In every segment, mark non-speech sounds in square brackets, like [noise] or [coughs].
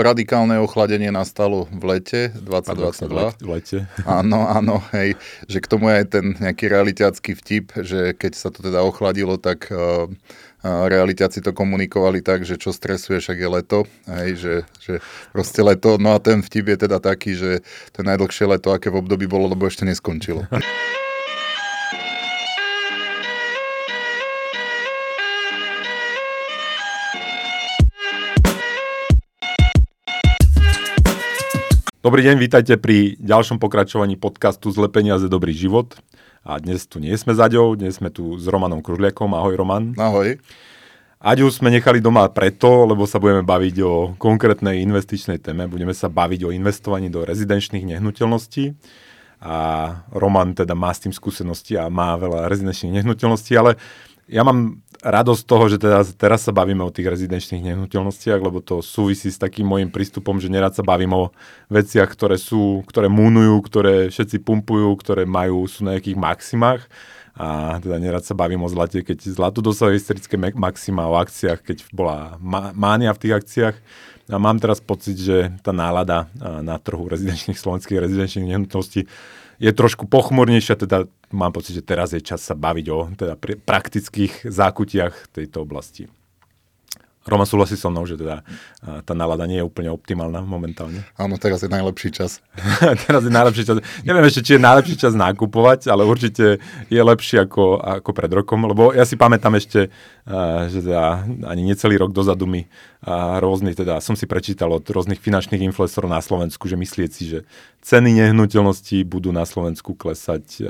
radikálne ochladenie nastalo v lete 2022. V lete. [laughs] Áno, áno, hej, že k tomu je aj ten nejaký realitácky vtip, že keď sa to teda ochladilo, tak uh, realitáci to komunikovali tak, že čo stresuje, však je leto, hej, že, že proste leto, no a ten vtip je teda taký, že to je najdlhšie leto, aké v období bolo, lebo ešte neskončilo. [laughs] Dobrý deň, vítajte pri ďalšom pokračovaní podcastu Zle peniaze, dobrý život. A dnes tu nie sme s Aďou, dnes sme tu s Romanom Kružliakom. Ahoj Roman. Ahoj. Aďu sme nechali doma preto, lebo sa budeme baviť o konkrétnej investičnej téme. Budeme sa baviť o investovaní do rezidenčných nehnuteľností. A Roman teda má s tým skúsenosti a má veľa rezidenčných nehnuteľností, ale ja mám radosť toho, že teda, teraz sa bavíme o tých rezidenčných nehnuteľnostiach, lebo to súvisí s takým môjim prístupom, že nerad sa bavím o veciach, ktoré sú, ktoré múnujú, ktoré všetci pumpujú, ktoré majú, sú na nejakých maximách. A teda nerad sa bavím o zlate, keď zlato dosahuje historické maxima o akciách, keď bola mánia v tých akciách. A mám teraz pocit, že tá nálada na trhu rezidenčných slovenských rezidenčných nehnuteľností je trošku pochmurnejšia, teda mám pocit, že teraz je čas sa baviť o teda praktických zákutiach tejto oblasti. Roma súhlasí so mnou, že teda tá nálada nie je úplne optimálna momentálne. Áno, teraz je najlepší čas. [laughs] teraz je najlepší čas. Neviem ešte, či je najlepší čas nakupovať, ale určite je lepší ako, ako pred rokom, lebo ja si pamätám ešte, že teda ani necelý rok dozadu mi rôzny, teda som si prečítal od rôznych finančných influencerov na Slovensku, že myslieť si, že ceny nehnuteľností budú na Slovensku klesať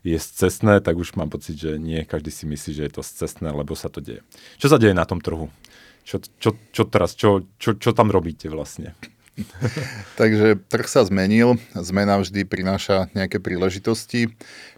je scestné, tak už mám pocit, že nie každý si myslí, že je to scestné, lebo sa to deje. Čo sa deje na tom trhu? Čo, čo, čo teraz, čo, čo, čo tam robíte vlastne? [laughs] Takže trh sa zmenil, zmena vždy prináša nejaké príležitosti,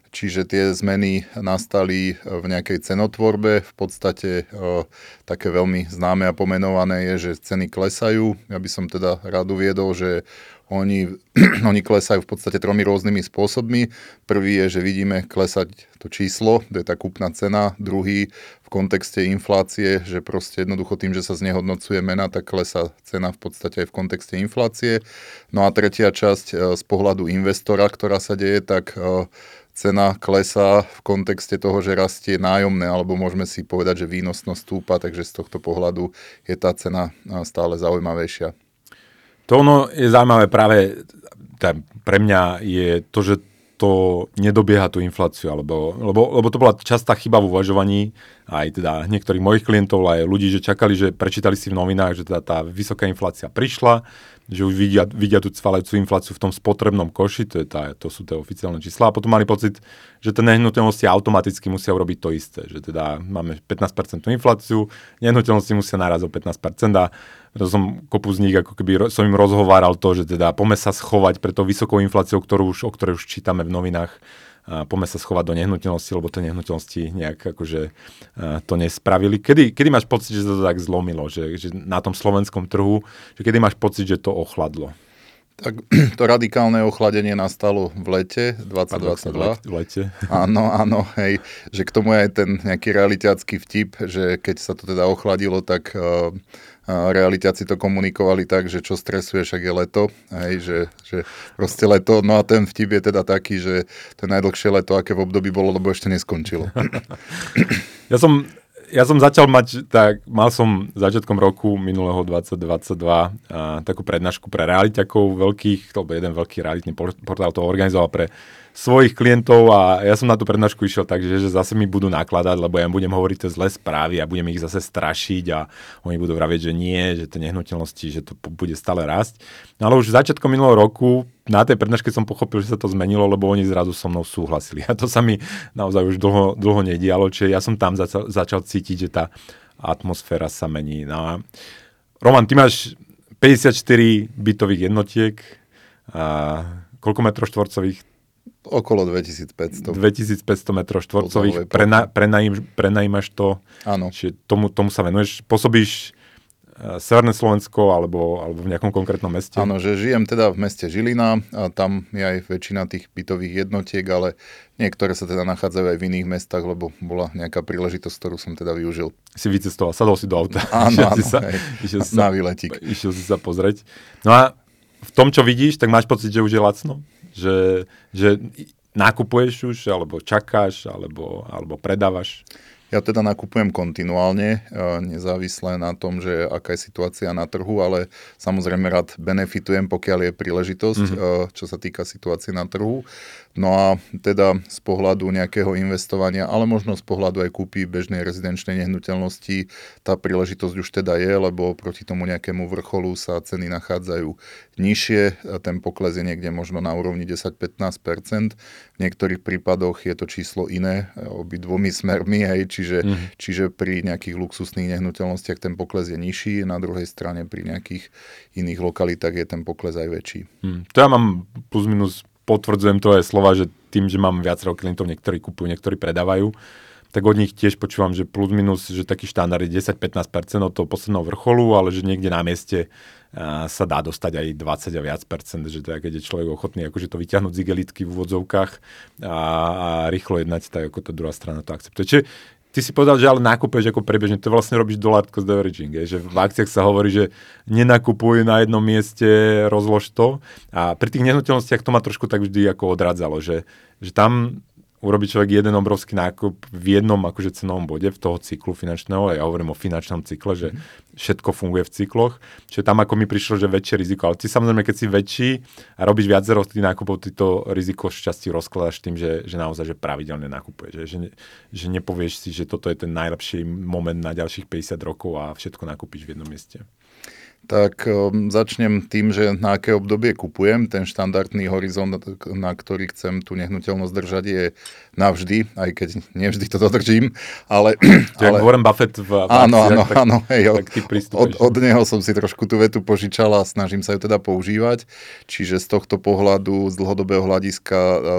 čiže tie zmeny nastali v nejakej cenotvorbe. V podstate o, také veľmi známe a pomenované je, že ceny klesajú. Ja by som teda rád uviedol, že oni, [clears throat] oni klesajú v podstate tromi rôznymi spôsobmi. Prvý je, že vidíme klesať to číslo, to je tá kúpna cena. Druhý v kontexte inflácie, že proste jednoducho tým, že sa znehodnocuje mena, tak klesá cena v podstate aj v kontexte inflácie. No a tretia časť e, z pohľadu investora, ktorá sa deje, tak e, cena klesá v kontexte toho, že rastie nájomné, alebo môžeme si povedať, že výnosnosť stúpa, takže z tohto pohľadu je tá cena e, stále zaujímavejšia. To ono je zaujímavé práve pre mňa je to, že to nedobieha tú infláciu, alebo, lebo, lebo to bola častá chyba v uvažovaní aj teda niektorých mojich klientov, aj ľudí, že čakali, že prečítali si v novinách, že teda tá vysoká inflácia prišla, že už vidia, vidia tú cvalajúcu infláciu v tom spotrebnom koši, to, je tá, to sú tie oficiálne čísla, a potom mali pocit, že tie nehnuteľnosti automaticky musia urobiť to isté, že teda máme 15% infláciu, nehnuteľnosti musia naraz o 15% a to som kopu z nich, ako keby som im rozhováral to, že teda pome sa schovať pre to vysokou infláciou, ktorú už, o ktorej už čítame v novinách, a pome sa schovať do nehnuteľnosti, lebo tie nehnuteľnosti nejak akože to nespravili. Kedy, kedy máš pocit, že to tak zlomilo, že, že na tom slovenskom trhu, že kedy máš pocit, že to ochladlo? Tak [clears throat] to radikálne ochladenie nastalo v lete 2022. V lete. [laughs] Áno, áno, hej, že k tomu je aj ten nejaký realitácky vtip, že keď sa to teda ochladilo, tak uh, realitáci to komunikovali tak, že čo stresuje, však je leto, hej, že, že proste leto, no a ten vtip je teda taký, že to je najdlhšie leto, aké v období bolo, lebo ešte neskončilo. ja som ja som začal mať, tak mal som začiatkom roku minulého 2022 a, takú prednášku pre realiťakov veľkých, alebo jeden veľký realitný portál to organizoval pre svojich klientov a ja som na tú prednášku išiel tak, že, že zase mi budú nakladať, lebo ja budem hovoriť tie zlé správy a budem ich zase strašiť a oni budú vravieť, že nie, že tie nehnuteľnosti, že to bude stále rásť. No ale už začiatkom minulého roku na tej prednáške som pochopil, že sa to zmenilo, lebo oni zrazu so mnou súhlasili. A to sa mi naozaj už dlho, dlho nedialo, čiže ja som tam začal, začal cítiť, že tá atmosféra sa mení. No Roman, ty máš 54 bytových jednotiek, a koľko metrov štvorcových Okolo 2500. 2500 metrov štvorcových. Prena, prenajímaš to. Áno. Čiže tomu, tomu sa venuješ. Pôsobíš Severné Slovensko alebo, alebo v nejakom konkrétnom meste? Áno, že žijem teda v meste Žilina a tam je aj väčšina tých bytových jednotiek, ale niektoré sa teda nachádzajú aj v iných mestách, lebo bola nejaká príležitosť, ktorú som teda využil. Si vycestoval, sadol si do auta. Áno, [laughs] áno, sa, hej, išiel si na sa, výletík. išiel si sa pozrieť. No a v tom, čo vidíš, tak máš pocit, že už je lacno? Že, že nakupuješ už, alebo čakáš, alebo, alebo predávaš? Ja teda nakupujem kontinuálne, e, nezávisle na tom, že aká je situácia na trhu, ale samozrejme rád benefitujem, pokiaľ je príležitosť, mm-hmm. čo sa týka situácie na trhu. No a teda z pohľadu nejakého investovania, ale možno z pohľadu aj kúpy bežnej rezidenčnej nehnuteľnosti, tá príležitosť už teda je, lebo proti tomu nejakému vrcholu sa ceny nachádzajú nižšie, ten pokles je niekde možno na úrovni 10-15%, v niektorých prípadoch je to číslo iné, obi dvomi smermi, hej, čiže, mm. čiže pri nejakých luxusných nehnuteľnostiach ten pokles je nižší, na druhej strane pri nejakých iných lokalitách je ten pokles aj väčší. Mm. To ja mám plus minus potvrdzujem to aj slova, že tým, že mám viacero klientov, niektorí kupujú, niektorí predávajú, tak od nich tiež počúvam, že plus minus, že taký štandard je 10-15% od toho posledného vrcholu, ale že niekde na mieste sa dá dostať aj 20 a viac percent, že teda keď je človek ochotný akože to vyťahnuť z igelitky v úvodzovkách a, a rýchlo jednať, tak ako tá druhá strana to akceptuje. Čiže ty si povedal, že ale nakupuješ ako prebežne, to vlastne robíš dollar cost averaging, je, že v akciách sa hovorí, že nenakupuj na jednom mieste, rozlož to. A pri tých nehnuteľnostiach to ma trošku tak vždy ako odradzalo, že, že tam urobí človek jeden obrovský nákup v jednom akože cenovom bode v toho cyklu finančného, ja hovorím o finančnom cykle, že všetko funguje v cykloch, čiže tam ako mi prišlo, že väčšie riziko, ale ty samozrejme, keď si väčší a robíš viacero tých nákupov, ty to riziko šťastí rozkladaš tým, že, že naozaj že pravidelne nakupuješ, že, že, že nepovieš si, že toto je ten najlepší moment na ďalších 50 rokov a všetko nakúpiš v jednom mieste. Tak um, začnem tým, že na aké obdobie kupujem. Ten štandardný horizont, na ktorý chcem tú nehnuteľnosť držať, je navždy, aj keď nevždy to dodržím. Ale, ale... Warren Buffett v, v áno, áno, tak, áno, hej, tak ty od, od neho som si trošku tú vetu požičal a snažím sa ju teda používať. Čiže z tohto pohľadu, z dlhodobého hľadiska,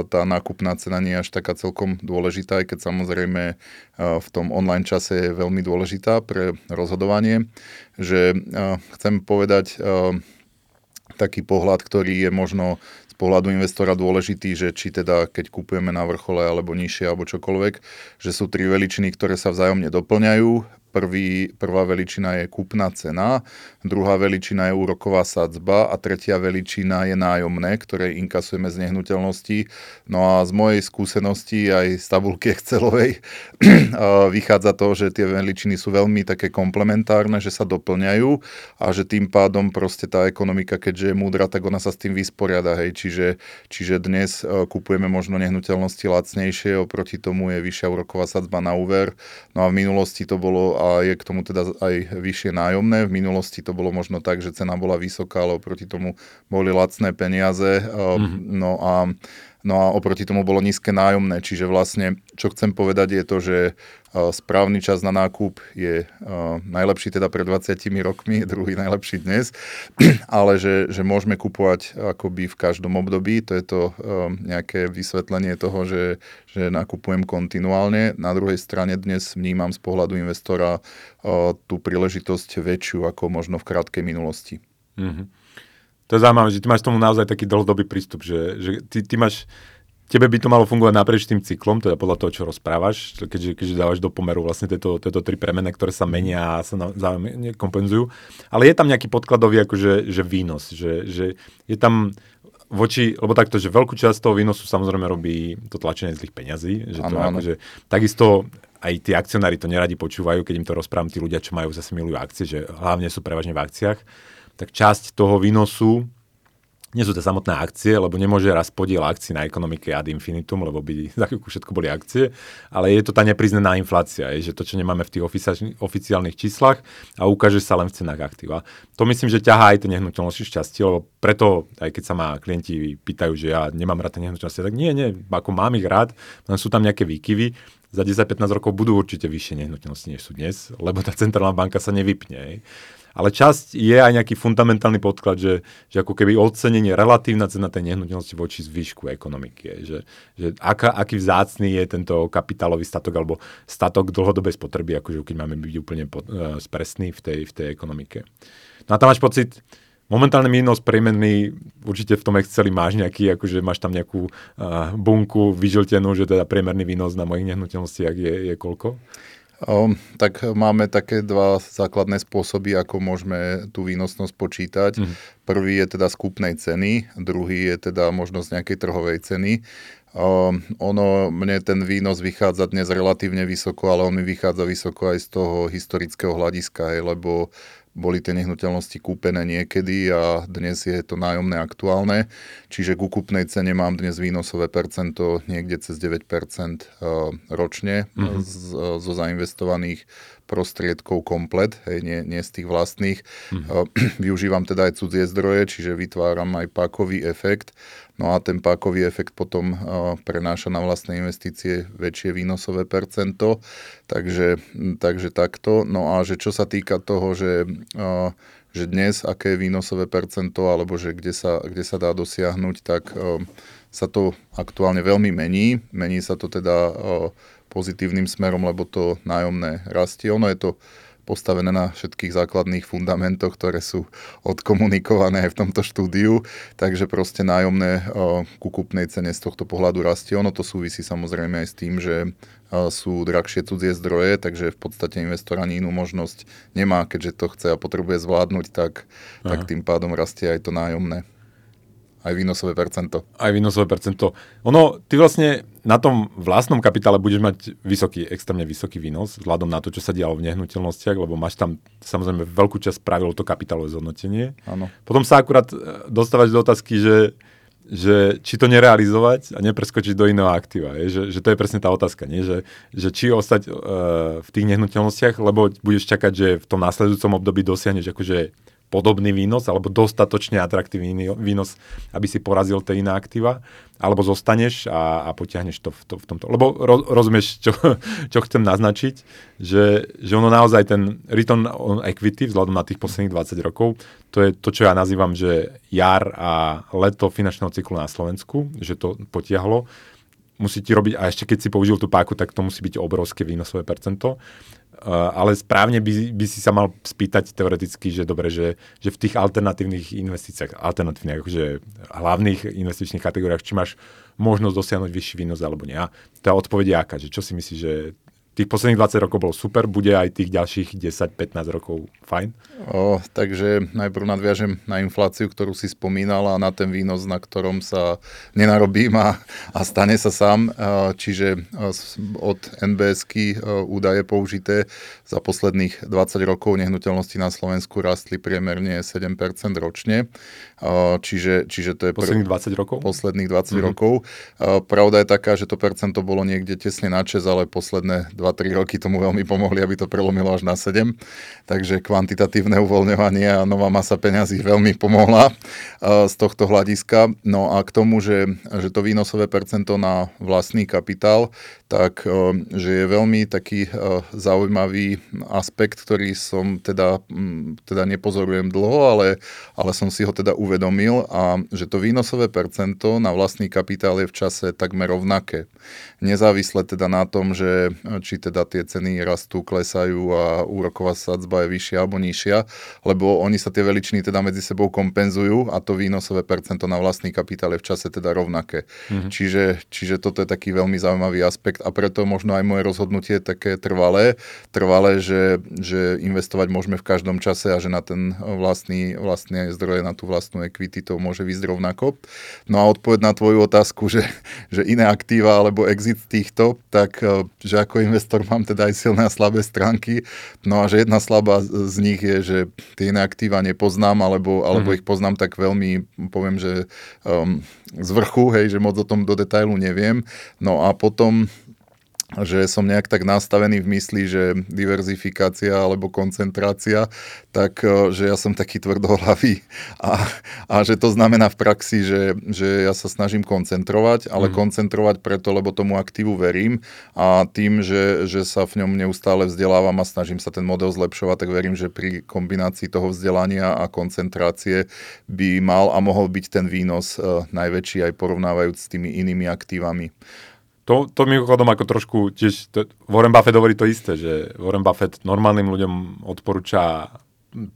tá nákupná cena nie je až taká celkom dôležitá, aj keď samozrejme v tom online čase je veľmi dôležitá pre rozhodovanie že chcem povedať taký pohľad, ktorý je možno z pohľadu investora dôležitý, že či teda keď kupujeme na vrchole alebo nižšie alebo čokoľvek, že sú tri veličiny, ktoré sa vzájomne doplňajú Prvý, prvá veličina je kúpna cena, druhá veličina je úroková sadzba a tretia veličina je nájomné, ktoré inkasujeme z nehnuteľnosti. No a z mojej skúsenosti aj z tabulky Excelovej [clears throat] vychádza to, že tie veličiny sú veľmi také komplementárne, že sa doplňajú a že tým pádom proste tá ekonomika, keďže je múdra, tak ona sa s tým vysporiada. Hej. Čiže, čiže dnes e, kupujeme možno nehnuteľnosti lacnejšie, oproti tomu je vyššia úroková sadzba na úver. No a v minulosti to bolo a je k tomu teda aj vyššie nájomné. V minulosti to bolo možno tak, že cena bola vysoká, ale oproti tomu boli lacné peniaze. Mm-hmm. No a No a oproti tomu bolo nízke nájomné, čiže vlastne, čo chcem povedať je to, že správny čas na nákup je najlepší teda pred 20 rokmi, druhý najlepší dnes, [clears throat] ale že, že môžeme kupovať akoby v každom období, to je to nejaké vysvetlenie toho, že, že nakupujem kontinuálne. Na druhej strane dnes vnímam z pohľadu investora tú príležitosť väčšiu ako možno v krátkej minulosti. Mm-hmm. To je zaujímavé, že ty máš tomu naozaj taký dlhodobý prístup, že, že ty, ty máš, tebe by to malo fungovať naprieč tým cyklom, teda podľa toho, čo rozprávaš, keďže, keďže dávaš do pomeru vlastne tieto, tieto tri premene, ktoré sa menia a sa vzájomne kompenzujú. Ale je tam nejaký podkladový akože, že výnos, že, že je tam voči, lebo takto, že veľkú časť toho výnosu samozrejme robí to tlačenie zlých peňazí, že to ano, akože, takisto aj tí akcionári to neradi počúvajú, keď im to rozprávam tí ľudia, čo majú zase milujú akcie, že hlavne sú prevažne v akciách tak časť toho výnosu nie sú to samotné akcie, lebo nemôže raz podiel akcií na ekonomike ad infinitum, lebo by za chvíľku všetko boli akcie, ale je to tá nepriznaná inflácia, je, že to, čo nemáme v tých oficiálnych číslach a ukáže sa len v cenách aktíva. To myslím, že ťahá aj tie nehnuteľnosti šťastie, lebo preto, aj keď sa ma klienti pýtajú, že ja nemám rád tie nehnuteľnosti, tak nie, nie, ako mám ich rád, len sú tam nejaké výkyvy, za 10-15 rokov budú určite vyššie nehnuteľnosti, než sú dnes, lebo tá centrálna banka sa nevypne. Ale časť je aj nejaký fundamentálny podklad, že, že ako keby ocenenie, relatívna cena tej nehnuteľnosti voči zvýšku ekonomiky. Že, že aká, aký vzácný je tento kapitálový statok alebo statok dlhodobej spotreby, akože keď máme byť úplne pod, uh, spresný v tej, v tej ekonomike. No a tam máš pocit, Momentálny výnos priemerný, určite v tom Exceli máš nejaký, akože máš tam nejakú uh, bunku vyžltenú, že teda priemerný výnos na mojich nehnuteľnostiach je, je koľko? O, tak máme také dva základné spôsoby, ako môžeme tú výnosnosť počítať. Mm. Prvý je teda skupnej ceny, druhý je teda možnosť nejakej trhovej ceny. O, ono, mne ten výnos vychádza dnes relatívne vysoko, ale on mi vychádza vysoko aj z toho historického hľadiska, hej, lebo boli tie nehnuteľnosti kúpené niekedy a dnes je to nájomné aktuálne. Čiže k úkupnej cene mám dnes výnosové percento niekde cez 9% eh, ročne mm-hmm. z, zo zainvestovaných prostriedkov komplet, hej, nie, nie z tých vlastných. Mm-hmm. [clears throat] Využívam teda aj cudzie zdroje, čiže vytváram aj pákový efekt. No a ten pákový efekt potom prenáša na vlastné investície väčšie výnosové percento. Takže, takže takto. No a že čo sa týka toho, že, že dnes aké je výnosové percento, alebo že kde sa, kde sa dá dosiahnuť, tak sa to aktuálne veľmi mení. Mení sa to teda pozitívnym smerom, lebo to nájomné rastie. Ono je to postavené na všetkých základných fundamentoch, ktoré sú odkomunikované aj v tomto štúdiu, takže proste nájomné ku kúpnej cene z tohto pohľadu rastie. Ono to súvisí samozrejme aj s tým, že sú drahšie cudzie zdroje, takže v podstate investor ani inú možnosť nemá, keďže to chce a potrebuje zvládnuť, tak, tak tým pádom rastie aj to nájomné. Aj výnosové percento. Aj výnosové percento. Ono, ty vlastne na tom vlastnom kapitále budeš mať vysoký, extrémne vysoký výnos, vzhľadom na to, čo sa dialo v nehnuteľnostiach, lebo máš tam samozrejme veľkú časť pravilo to kapitálové zhodnotenie. Áno. Potom sa akurát e, dostávaš do otázky, že, že či to nerealizovať a nepreskočiť do iného aktíva. Je? Že, že to je presne tá otázka, nie? Že, že či ostať uh, v tých nehnuteľnostiach, lebo budeš čakať, že v tom následujúcom období dosiahneš akože podobný výnos alebo dostatočne atraktívny výnos, aby si porazil tie iné aktíva, alebo zostaneš a, a potiahneš to v, to v tomto. Lebo ro, rozumieš, čo, [laughs] čo chcem naznačiť, že, že ono naozaj ten return on equity vzhľadom na tých posledných 20 rokov, to je to, čo ja nazývam, že jar a leto finančného cyklu na Slovensku, že to potiahlo musí ti robiť, a ešte keď si použil tú páku, tak to musí byť obrovské výnosové percento. Uh, ale správne by, by si sa mal spýtať teoreticky, že dobre, že, že v tých alternatívnych investíciách, alternatívnych, akože hlavných investičných kategóriách, či máš možnosť dosiahnuť vyšší výnos alebo nie. A tá odpoveď je aká, že čo si myslíš, že tých posledných 20 rokov bolo super, bude aj tých ďalších 10-15 rokov fajn? O, takže najprv nadviažem na infláciu, ktorú si spomínal a na ten výnos, na ktorom sa nenarobím a, a stane sa sám. Čiže od NBSky údaje použité za posledných 20 rokov nehnuteľnosti na Slovensku rastli priemerne 7% ročne. Čiže, čiže to je... Posledných 20 rokov? Posledných 20 mm-hmm. rokov. Pravda je taká, že to percento bolo niekde tesne na čes, ale posledné 20 2-3 roky tomu veľmi pomohli, aby to prelomilo až na 7. Takže kvantitatívne uvoľňovanie a nová masa peňazí veľmi pomohla uh, z tohto hľadiska. No a k tomu, že, že to výnosové percento na vlastný kapitál, tak uh, že je veľmi taký uh, zaujímavý aspekt, ktorý som teda, teda nepozorujem dlho, ale, ale som si ho teda uvedomil a že to výnosové percento na vlastný kapitál je v čase takmer rovnaké. Nezávisle teda na tom, že či teda tie ceny rastú, klesajú a úroková sadzba je vyššia alebo nižšia, lebo oni sa tie veličiny teda medzi sebou kompenzujú a to výnosové percento na vlastný kapitál je v čase teda rovnaké. Mm-hmm. Čiže, čiže toto je taký veľmi zaujímavý aspekt a preto možno aj moje rozhodnutie také trvalé, trvalé, že, že investovať môžeme v každom čase a že na ten vlastný, vlastné zdroje, na tú vlastnú equity to môže výsť rovnako. No a odpoveď na tvoju otázku, že, že iné aktíva alebo exit týchto, tak že ako investor mám teda aj silné a slabé stránky. No a že jedna slabá z nich je, že tie iné aktíva nepoznám, alebo, alebo mm-hmm. ich poznám tak veľmi, poviem, že um, z vrchu, hej, že moc o tom do detailu neviem. No a potom že som nejak tak nastavený v mysli, že diverzifikácia alebo koncentrácia, tak e, že ja som taký tvrdohlavý a, a že to znamená v praxi, že, že ja sa snažím koncentrovať, ale mm. koncentrovať preto, lebo tomu aktívu verím a tým, že, že sa v ňom neustále vzdelávam a snažím sa ten model zlepšovať, tak verím, že pri kombinácii toho vzdelania a koncentrácie by mal a mohol byť ten výnos uh, najväčší aj porovnávajúc s tými inými aktívami. To, to mimochodom ako trošku tiež, to, Warren Buffett hovorí to isté, že Warren Buffett normálnym ľuďom odporúča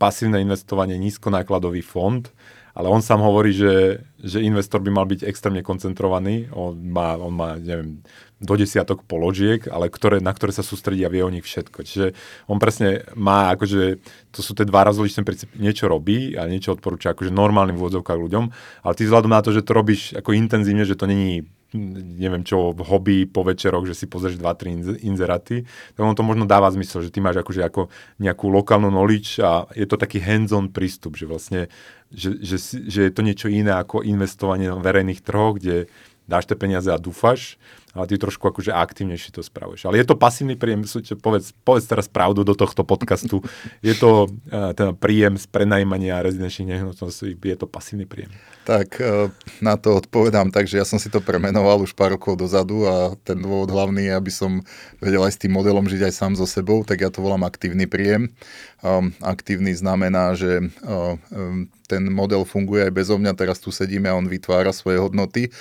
pasívne investovanie, nízkonákladový fond, ale on sám hovorí, že, že investor by mal byť extrémne koncentrovaný. On má, on má neviem, do desiatok položiek, ale ktoré, na ktoré sa sústredí a vie o nich všetko. Čiže on presne má, akože, to sú tie dva rozličné princípy, niečo robí a niečo odporúča akože normálnym v ľuďom, ale ty vzhľadom na to, že to robíš ako intenzívne, že to není neviem čo, hobby po večeroch, že si pozrieš 2-3 inzeráty, tak on to možno dáva zmysel, že ty máš akože ako nejakú lokálnu knowledge a je to taký hands-on prístup, že vlastne, že, že, že je to niečo iné ako investovanie na verejných trhoch, kde dáš tie peniaze a dúfaš, ale ty trošku akože aktívnejšie to spravuješ. Ale je to pasívny príjem, povedz, povedz teraz pravdu do tohto podcastu. Je to uh, ten príjem z prenajímania rezidenčných nehnuteľností, je to pasívny príjem. Tak uh, na to odpovedám tak, že ja som si to premenoval už pár rokov dozadu a ten dôvod hlavný je, aby som vedel aj s tým modelom žiť aj sám so sebou, tak ja to volám aktívny príjem. Um, aktívny znamená, že uh, um, ten model funguje aj bezo mňa, teraz tu sedíme a on vytvára svoje hodnoty,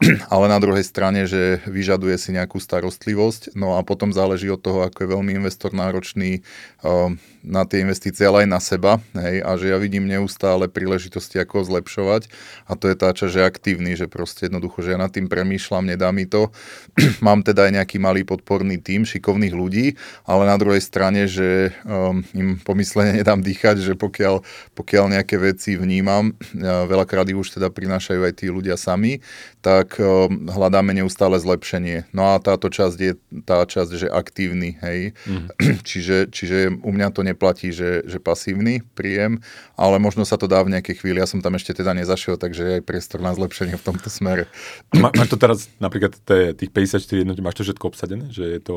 [clears throat] ale na druhej strane, že vyžaduje si nejakú starostlivosť, no a potom záleží od toho, ako je veľmi investor náročný uh, na tie investície, ale aj na seba, hej, a že ja vidím neustále príležitosti, ako zlepšovať a to je tá časť, že aktívny, že proste jednoducho, že ja nad tým premýšľam, nedá mi to. [clears throat] Mám teda aj nejaký malý podporný tým šikovných ľudí, ale na druhej strane, že um, im pomyslene nedám dýchať, že pokiaľ, pokiaľ nejaké veci vnímam, [clears throat] veľakrát ich už teda prinášajú aj tí ľudia sami, tak hľadáme neustále zlepšenie. No a táto časť je tá časť, že aktívny, hej. Mm. [clears throat] čiže, čiže u mňa to neplatí, že, že pasívny príjem, ale možno sa to dá v nejakej chvíli. Ja som tam ešte teda nezašiel, takže je aj priestor na zlepšenie v tomto smere. Má, máš to teraz napríklad tých 54 jednotí, máš to všetko obsadené? Že je to...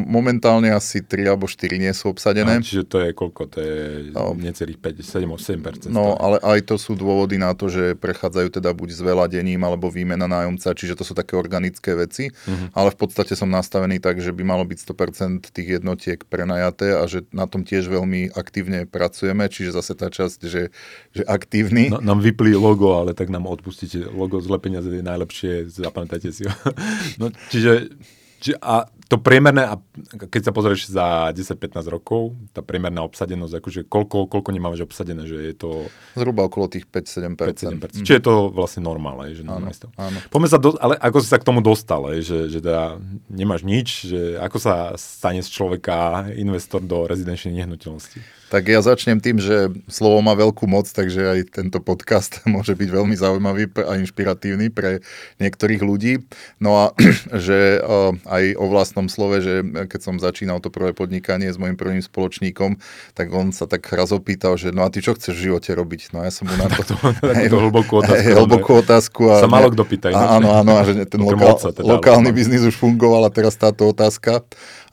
Momentálne asi 3 alebo 4 nie sú obsadené. A, čiže to je koľko? To je no, necelých 5, 7, 8%. No, ale aj to sú dôvody na to, že prechádzajú teda buď s veladením alebo výmena nájomca, čiže to sú také organické veci. Uh-huh. Ale v podstate som nastavený tak, že by malo byť 100% tých jednotiek prenajaté a že na tom tiež veľmi aktívne pracujeme, čiže zase tá časť, že, že aktívny. No, nám vyplí logo, ale tak nám odpustíte. Logo zle peniaze je najlepšie, zapamätajte si ho. [laughs] no, čiže či, a to priemerné, a keď sa pozrieš za 10-15 rokov, tá priemerná obsadenosť, akože koľko, koľko nemáš obsadené, že je to... Zhruba okolo tých 5-7%. 5-7%. Mm. Čiže je to vlastne normálne, že áno, áno. Poďme sa, do, ale ako si sa k tomu dostal, že, že teda nemáš nič, že ako sa stane z človeka investor do rezidenčnej nehnuteľnosti? Tak ja začnem tým, že slovo má veľkú moc, takže aj tento podcast [laughs] môže byť veľmi zaujímavý a inšpiratívny pre niektorých ľudí. No a [clears throat] že aj o vlastnom slove, že keď som začínal to prvé podnikanie s mojim prvým spoločníkom, tak on sa tak raz opýtal, že no a ty čo chceš v živote robiť? No a ja som mu [laughs] na to... hej, hlbokú otázku. Hlbokú otázku. A sa malo kto pýta. Áno, áno, a že [laughs] ten lokál, teda, lokálny biznis už fungoval a teraz táto otázka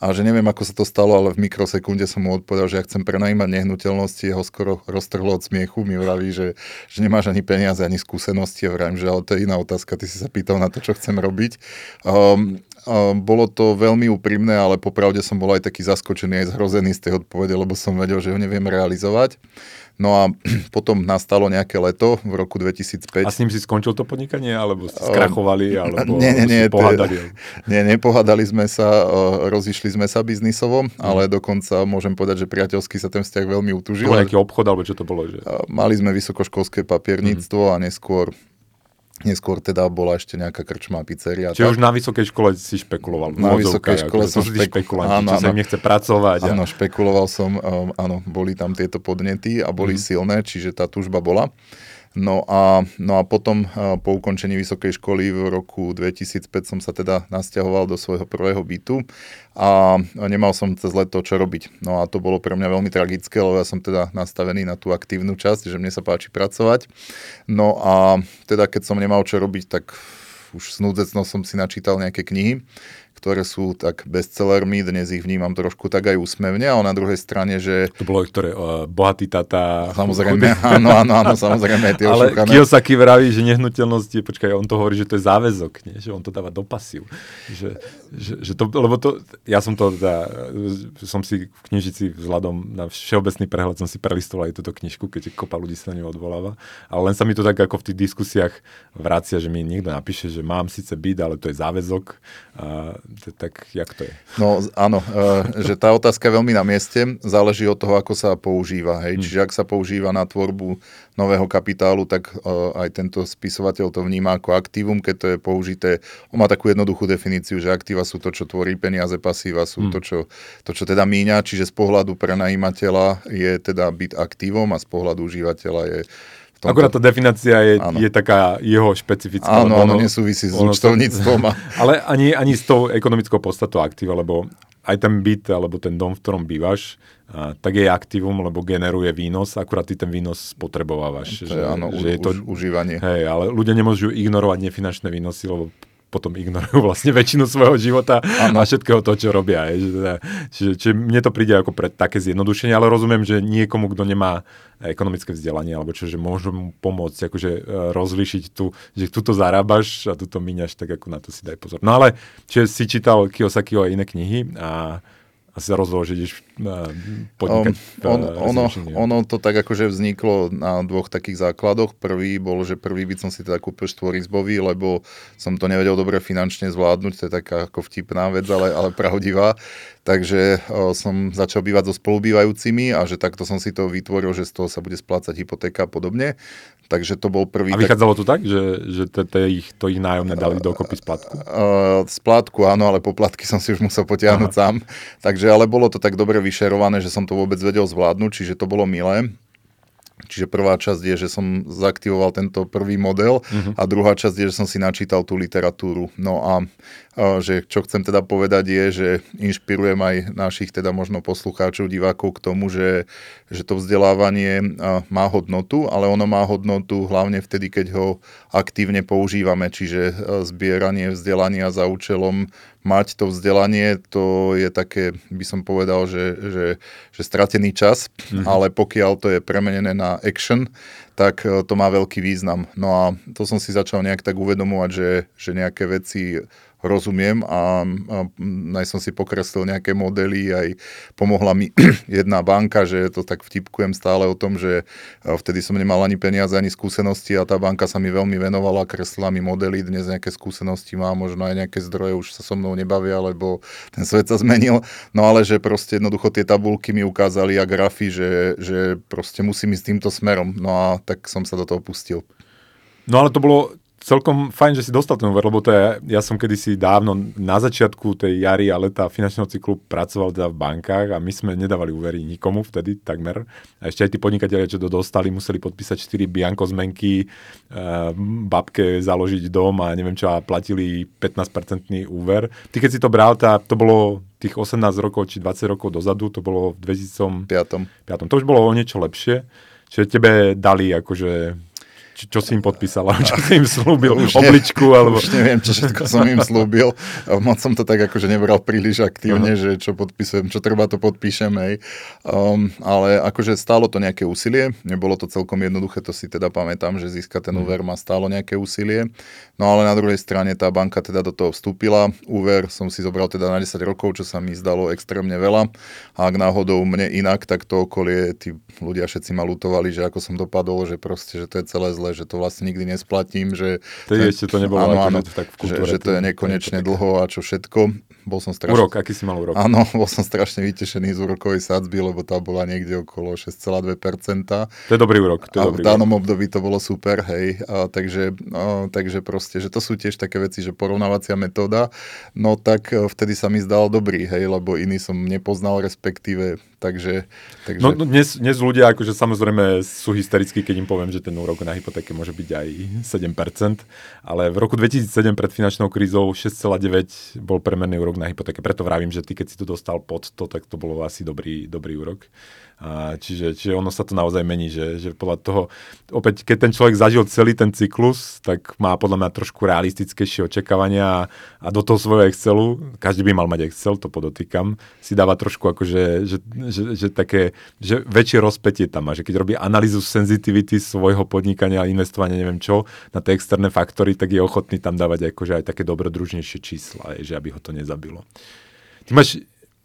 a že neviem, ako sa to stalo, ale v mikrosekunde som mu odpovedal, že ja chcem prenajímať nehnuteľnosti, jeho skoro roztrhlo od smiechu, mi vraví, že, že nemáš ani peniaze, ani skúsenosti, a vravím, že ale to je iná otázka, ty si sa pýtal na to, čo chcem robiť. Um, um, bolo to veľmi úprimné, ale popravde som bol aj taký zaskočený, aj zhrozený z tej odpovede, lebo som vedel, že ho neviem realizovať. No a [clears throat] potom nastalo nejaké leto v roku 2005. A s ním si skončil to podnikanie, alebo ste skrachovali, alebo nie, nie, nie, pohádali? [laughs] Nie, nepohádali sme sa, rozišli sme sa biznisovo, mm. ale dokonca môžem povedať, že priateľsky sa ten vzťah veľmi utužil. Bol nejaký obchod, alebo čo to bolo? Že... Mali sme vysokoškolské papierníctvo mm. a neskôr Neskôr teda bola ešte nejaká krčma pizzeria. Čiže tak. už na vysokej škole si špekuloval. Na vysokej škole som špekuloval. áno, čo sa im nechce pracovať. Áno, a... špekuloval som, um, áno, boli tam tieto podnety a boli mm. silné, čiže tá tužba bola. No a, no a potom po ukončení vysokej školy v roku 2005 som sa teda nasťahoval do svojho prvého bytu a nemal som cez leto čo robiť. No a to bolo pre mňa veľmi tragické, lebo ja som teda nastavený na tú aktívnu časť, že mne sa páči pracovať. No a teda keď som nemal čo robiť, tak už s núdzecnou som si načítal nejaké knihy ktoré sú tak bestsellermi, dnes ich vnímam trošku tak aj úsmevne, ale na druhej strane, že... To bolo ktoré, uh, bohatý tata... Samozrejme, áno, áno, áno, samozrejme, tie [laughs] Ale ošukané. Kiyosaki vraví, že nehnuteľnosť je, počkaj, on to hovorí, že to je záväzok, nie? že on to dáva do pasiu. Že, že, že to, lebo to, ja som to, teda, som si v knižnici vzhľadom na všeobecný prehľad som si prelistoval aj túto knižku, keď kopa ľudí sa na ňu odvoláva. Ale len sa mi to tak ako v tých diskusiách vracia, že mi niekto napíše, že mám síce byt, ale to je záväzok. A, tak jak to je? No áno, e, že tá otázka je veľmi na mieste, záleží od toho, ako sa používa. Hej. Hmm. Čiže ak sa používa na tvorbu nového kapitálu, tak e, aj tento spisovateľ to vníma ako aktívum, keď to je použité. On má takú jednoduchú definíciu, že aktíva sú to, čo tvorí peniaze, pasíva sú hmm. to, čo, to, čo teda míňa. Čiže z pohľadu prenajímateľa je teda byť aktívom a z pohľadu užívateľa je tomto... Akurát tá definícia je, je taká jeho špecifická. Áno, ono nesúvisí s účtovníctvom. A... [laughs] Ale ani, ani s tou ekonomickou podstatou aktíva, lebo aj ten byt alebo ten dom, v ktorom bývaš, a, tak je aktívum, lebo generuje výnos, akurát ty ten výnos spotrebovávaš. To že, je, áno, že je to užívanie. Hej, ale ľudia nemôžu ignorovať nefinančné výnosy, lebo potom ignorujú [laughs] vlastne väčšinu svojho života ano. a všetkého toho, čo robia. Je. Teda, čiže, čiže mne to príde ako pre také zjednodušenie, ale rozumiem, že niekomu, kto nemá ekonomické vzdelanie, alebo čo, že môžu mu pomôcť akože e, rozlišiť tu, že tuto zarábaš a tuto míňaš, tak ako na to si daj pozor. No ale čiže si čítal Kiyosakiho a iné knihy a asi sa rozhodol, že ideš podnikať. Um, on, ono, ono to tak akože vzniklo na dvoch takých základoch. Prvý bol, že prvý by som si teda kúpil štvorizbový, lebo som to nevedel dobre finančne zvládnuť, to je taká ako vtipná vec, ale, ale pravdivá. Takže o, som začal bývať so spolubývajúcimi a že takto som si to vytvoril, že z toho sa bude splácať hypotéka a podobne. Takže to bol prvý... A vychádzalo tak... to tak, že, že to, to, ich, to ich nájomné dali dokopy splátku? Uh, splátku áno, ale poplatky [laughs] som si už musel potiahnuť Aha. sám. Takže ale bolo to tak dobre vyšerované, že som to vôbec vedel zvládnuť, čiže to bolo milé. Čiže prvá časť je, že som zaktivoval tento prvý model uh-huh. a druhá časť je, že som si načítal tú literatúru. No a, že čo chcem teda povedať je, že inšpirujem aj našich teda možno poslucháčov, divákov k tomu, že, že to vzdelávanie má hodnotu, ale ono má hodnotu hlavne vtedy, keď ho aktívne používame, čiže zbieranie vzdelania za účelom mať to vzdelanie, to je také, by som povedal, že, že, že stratený čas, mm-hmm. ale pokiaľ to je premenené na action, tak e, to má veľký význam. No a to som si začal nejak tak uvedomovať, že, že nejaké veci rozumiem a, a aj som si pokreslil nejaké modely, aj pomohla mi [clears throat] jedna banka, že to tak vtipkujem stále o tom, že vtedy som nemal ani peniaze, ani skúsenosti a tá banka sa mi veľmi venovala, kreslila mi modely, dnes nejaké skúsenosti má, možno aj nejaké zdroje už sa so mnou nebavia, lebo ten svet sa zmenil, no ale že proste jednoducho tie tabulky mi ukázali a grafy, že, že proste musím ísť týmto smerom, no a tak som sa do toho pustil. No ale to bolo celkom fajn, že si dostal ten úver, lebo to je, ja som kedysi dávno na začiatku tej jary a leta finančného cyklu pracoval teda v bankách a my sme nedávali úvery nikomu vtedy takmer. A ešte aj tí podnikatelia, čo to dostali, museli podpísať 4 bianko zmenky, e, babke založiť dom a neviem čo a platili 15-percentný úver. Ty keď si to bral, tá, to bolo tých 18 rokov či 20 rokov dozadu, to bolo v 2005. 5. To už bolo o niečo lepšie. Čiže tebe dali akože čo, čo si im podpísala, čo si im slúbil, už obličku, ne, alebo... Už neviem, čo všetko som im slúbil. Moc som to tak akože nebral príliš aktívne, uh-huh. že čo podpisujem, čo treba, to podpíšem, hej. Um, ale akože stálo to nejaké úsilie, nebolo to celkom jednoduché, to si teda pamätám, že získať ten uh-huh. úver má stálo nejaké úsilie. No ale na druhej strane tá banka teda do toho vstúpila. Úver som si zobral teda na 10 rokov, čo sa mi zdalo extrémne veľa. A ak náhodou mne inak, tak to okolie, tí ľudia všetci ma lutovali, že ako som dopadol, že proste, že to je celé zle zle, že to vlastne nikdy nesplatím, že... To je ešte to nebolo áno, áno, tak v kultúre, že, že to je nekonečne dlho a čo všetko. Bol som strašne... Úrok, aký si mal úrok? Áno, [laughs] bol som strašne vytešený z úrokovej sadzby, lebo tá bola niekde okolo 6,2%. To je dobrý úrok. To je a dobrý v danom úrok. období to bolo super, hej. A takže, a, takže proste, že to sú tiež také veci, že porovnávacia metóda, no tak e, vtedy sa mi zdal dobrý, hej, lebo iný som nepoznal, respektíve takže... takže... No, no dnes, dnes ľudia akože samozrejme sú hysterickí, keď im poviem, že ten úrok na hypotéke môže byť aj 7%, ale v roku 2007 pred finančnou krízou 6,9 bol premenný úrok na hypotéke. Preto vravím, že ty keď si to dostal pod to, tak to bolo asi dobrý, dobrý úrok. A čiže, čiže ono sa to naozaj mení, že, že podľa toho, opäť keď ten človek zažil celý ten cyklus, tak má podľa mňa trošku realistickejšie očakávania a, a do toho svojho Excelu, každý by mal mať Excel, to podotýkam, si dáva trošku akože, že, že, že také, že väčšie rozpetie tam má, že keď robí analýzu sensitivity svojho podnikania a investovania, neviem čo, na tie externé faktory, tak je ochotný tam dávať akože aj také dobrodružnejšie čísla, že aby ho to nezabilo. Ty máš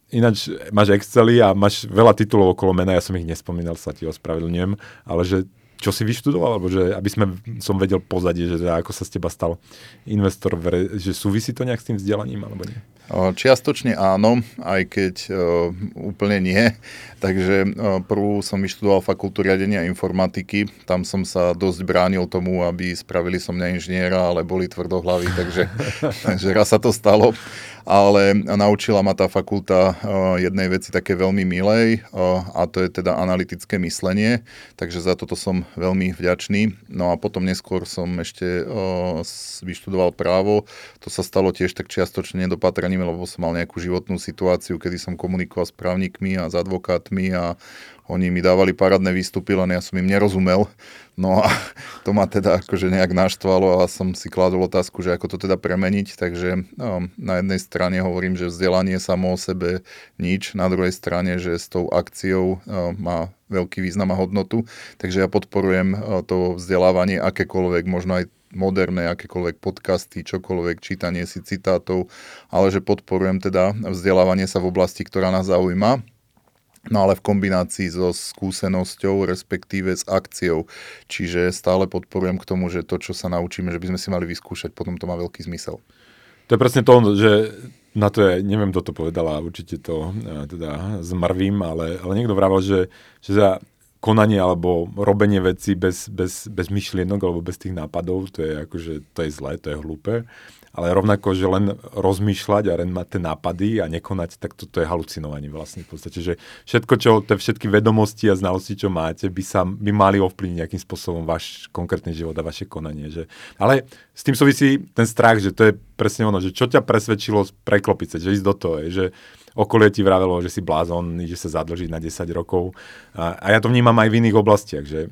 Ináč máš Excely a máš veľa titulov okolo mena, ja som ich nespomínal, sa ti ospravedlňujem, ale že čo si vyštudoval, alebo že aby sme, som vedel pozadie, že ako sa z teba stal investor, že súvisí to nejak s tým vzdelaním, alebo nie? Čiastočne áno, aj keď uh, úplne nie. [laughs] Takže uh, prvú som vyštudoval fakultu riadenia informatiky. Tam som sa dosť bránil tomu, aby spravili som mňa inžiniera, ale boli tvrdohlaví, takže, [laughs] [laughs] takže raz sa to stalo ale naučila ma tá fakulta jednej veci také veľmi milej a to je teda analytické myslenie, takže za toto som veľmi vďačný. No a potom neskôr som ešte eh, vyštudoval právo, to sa stalo tiež tak čiastočne nedopatraním, lebo som mal nejakú životnú situáciu, kedy som komunikoval s právnikmi a s advokátmi a oni mi dávali parádne výstupy, len ja som im nerozumel. No a [laughs] to ma teda akože nejak naštvalo a som si kladol otázku, že ako to teda premeniť. Takže no, na jednej strane hovorím, že vzdelanie samo o sebe nič, na druhej strane, že s tou akciou no, má veľký význam a hodnotu. Takže ja podporujem no, to vzdelávanie akékoľvek, možno aj moderné, akékoľvek podcasty, čokoľvek, čítanie si citátov, ale že podporujem teda vzdelávanie sa v oblasti, ktorá nás zaujíma No ale v kombinácii so skúsenosťou, respektíve s akciou. Čiže stále podporujem k tomu, že to, čo sa naučíme, že by sme si mali vyskúšať, potom to má veľký zmysel. To je presne to, že na to je, neviem, kto to povedal a určite to e, teda zmrvím, ale, ale niekto vravel, že, že za konanie alebo robenie veci bez, bez, bez myšlienok alebo bez tých nápadov, to je akože, to je zlé, to je hlúpe ale rovnako, že len rozmýšľať a len mať tie nápady a nekonať, tak toto to je halucinovanie vlastne v podstate, že všetko, čo, tie všetky vedomosti a znalosti, čo máte, by, sa, by mali ovplyvniť nejakým spôsobom váš konkrétny život a vaše konanie. Že... Ale s tým súvisí ten strach, že to je presne ono, že čo ťa presvedčilo preklopiť sa, že ísť do toho, je, že okolie ti vravelo, že si blázon, že sa zadlžiť na 10 rokov. A, a ja to vnímam aj v iných oblastiach, že,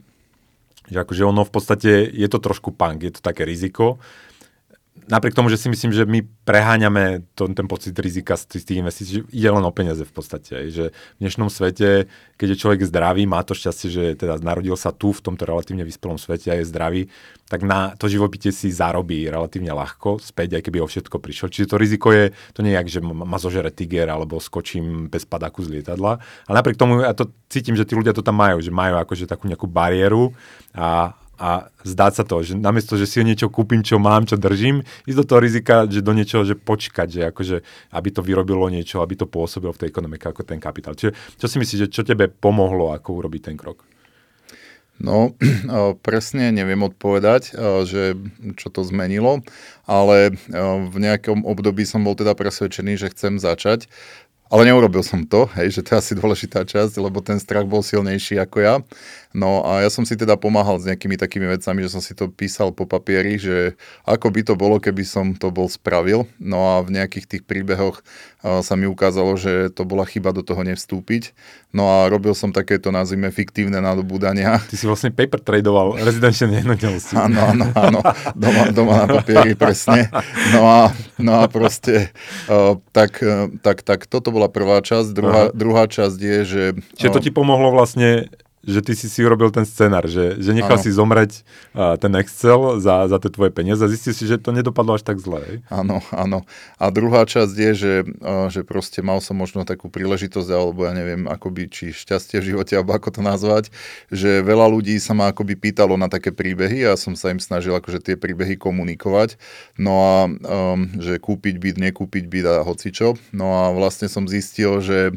že akože ono v podstate je to trošku punk, je to také riziko, napriek tomu, že si myslím, že my preháňame to, ten pocit rizika z tých investícií, že ide len o peniaze v podstate. Že v dnešnom svete, keď je človek zdravý, má to šťastie, že teda narodil sa tu, v tomto relatívne vyspelom svete a je zdravý, tak na to živobytie si zarobí relatívne ľahko, späť, aj keby o všetko prišlo. Čiže to riziko je, to nie je že ma zožere tiger alebo skočím bez padáku z lietadla. Ale napriek tomu ja to cítim, že tí ľudia to tam majú, že majú akože takú nejakú bariéru a, a zdáť sa to, že namiesto, že si niečo kúpim, čo mám, čo držím, ísť do toho rizika, že do niečoho, že počkať, že akože, aby to vyrobilo niečo, aby to pôsobilo v tej ekonomike ako ten kapitál. Čiže čo si myslíš, že čo tebe pomohlo, ako urobiť ten krok? No, [clears throat] presne neviem odpovedať, že čo to zmenilo, ale v nejakom období som bol teda presvedčený, že chcem začať. Ale neurobil som to, hej, že to je asi dôležitá časť, lebo ten strach bol silnejší ako ja. No a ja som si teda pomáhal s nejakými takými vecami, že som si to písal po papieri, že ako by to bolo, keby som to bol spravil. No a v nejakých tých príbehoch sa mi ukázalo, že to bola chyba do toho nevstúpiť. No a robil som takéto, nazvime, fiktívne nadobúdania. Ty si vlastne paper tradoval rezidenčné nehnuteľnosti. Áno, áno, áno. Doma, doma na papieri, presne. No a, no a proste, uh, tak, uh, tak, tak toto bola prvá časť. Druhá, druhá časť je, že... Čiže to ti pomohlo vlastne že ty si si urobil ten scenár, že, že nechal ano. si zomreť uh, ten Excel za, za tie tvoje peniaze a zistil si, že to nedopadlo až tak zle. Áno, áno. A druhá časť je, že, uh, že proste mal som možno takú príležitosť, alebo ja neviem, akoby, či šťastie v živote, alebo ako to nazvať, že veľa ľudí sa ma akoby pýtalo na také príbehy a som sa im snažil akože tie príbehy komunikovať. No a um, že kúpiť byt, nekúpiť byt a hocičo. No a vlastne som zistil, že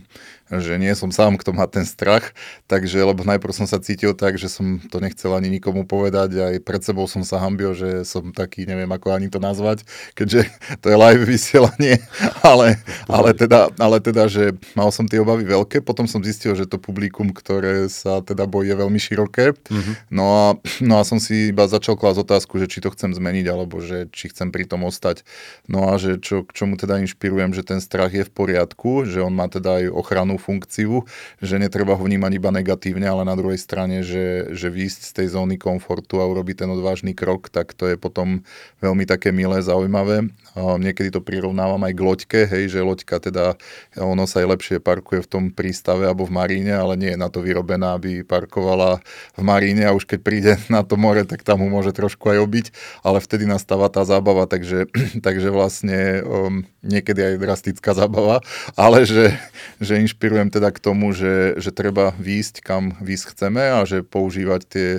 že nie som sám, kto má ten strach, takže, lebo najprv som sa cítil tak, že som to nechcel ani nikomu povedať, aj pred sebou som sa hambil, že som taký, neviem ako ani to nazvať, keďže to je live vysielanie, [laughs] ale, ale, teda, ale teda, že mal som tie obavy veľké, potom som zistil, že to publikum, ktoré sa teda bojí, je veľmi široké, mm-hmm. no, a, no a som si iba začal klásť otázku, že či to chcem zmeniť, alebo že či chcem pri tom ostať, no a že čo, k čomu teda inšpirujem, že ten strach je v poriadku, že on má teda aj ochranu funkciu, že netreba ho vnímať iba negatívne, ale na druhej strane, že, že výjsť z tej zóny komfortu a urobiť ten odvážny krok, tak to je potom veľmi také milé, zaujímavé. Niekedy to prirovnávam aj k loďke, hej, že loďka teda, ono sa aj lepšie parkuje v tom prístave alebo v maríne, ale nie je na to vyrobená, aby parkovala v maríne a už keď príde [laughs] na to more, tak tam ho môže trošku aj obiť, ale vtedy nastáva tá zábava, takže, [clears throat] takže vlastne um, niekedy aj drastická zábava, [laughs] ale že, že inšpirujem teda k tomu, že, že treba výjsť kam výjsť chceme a že používať tie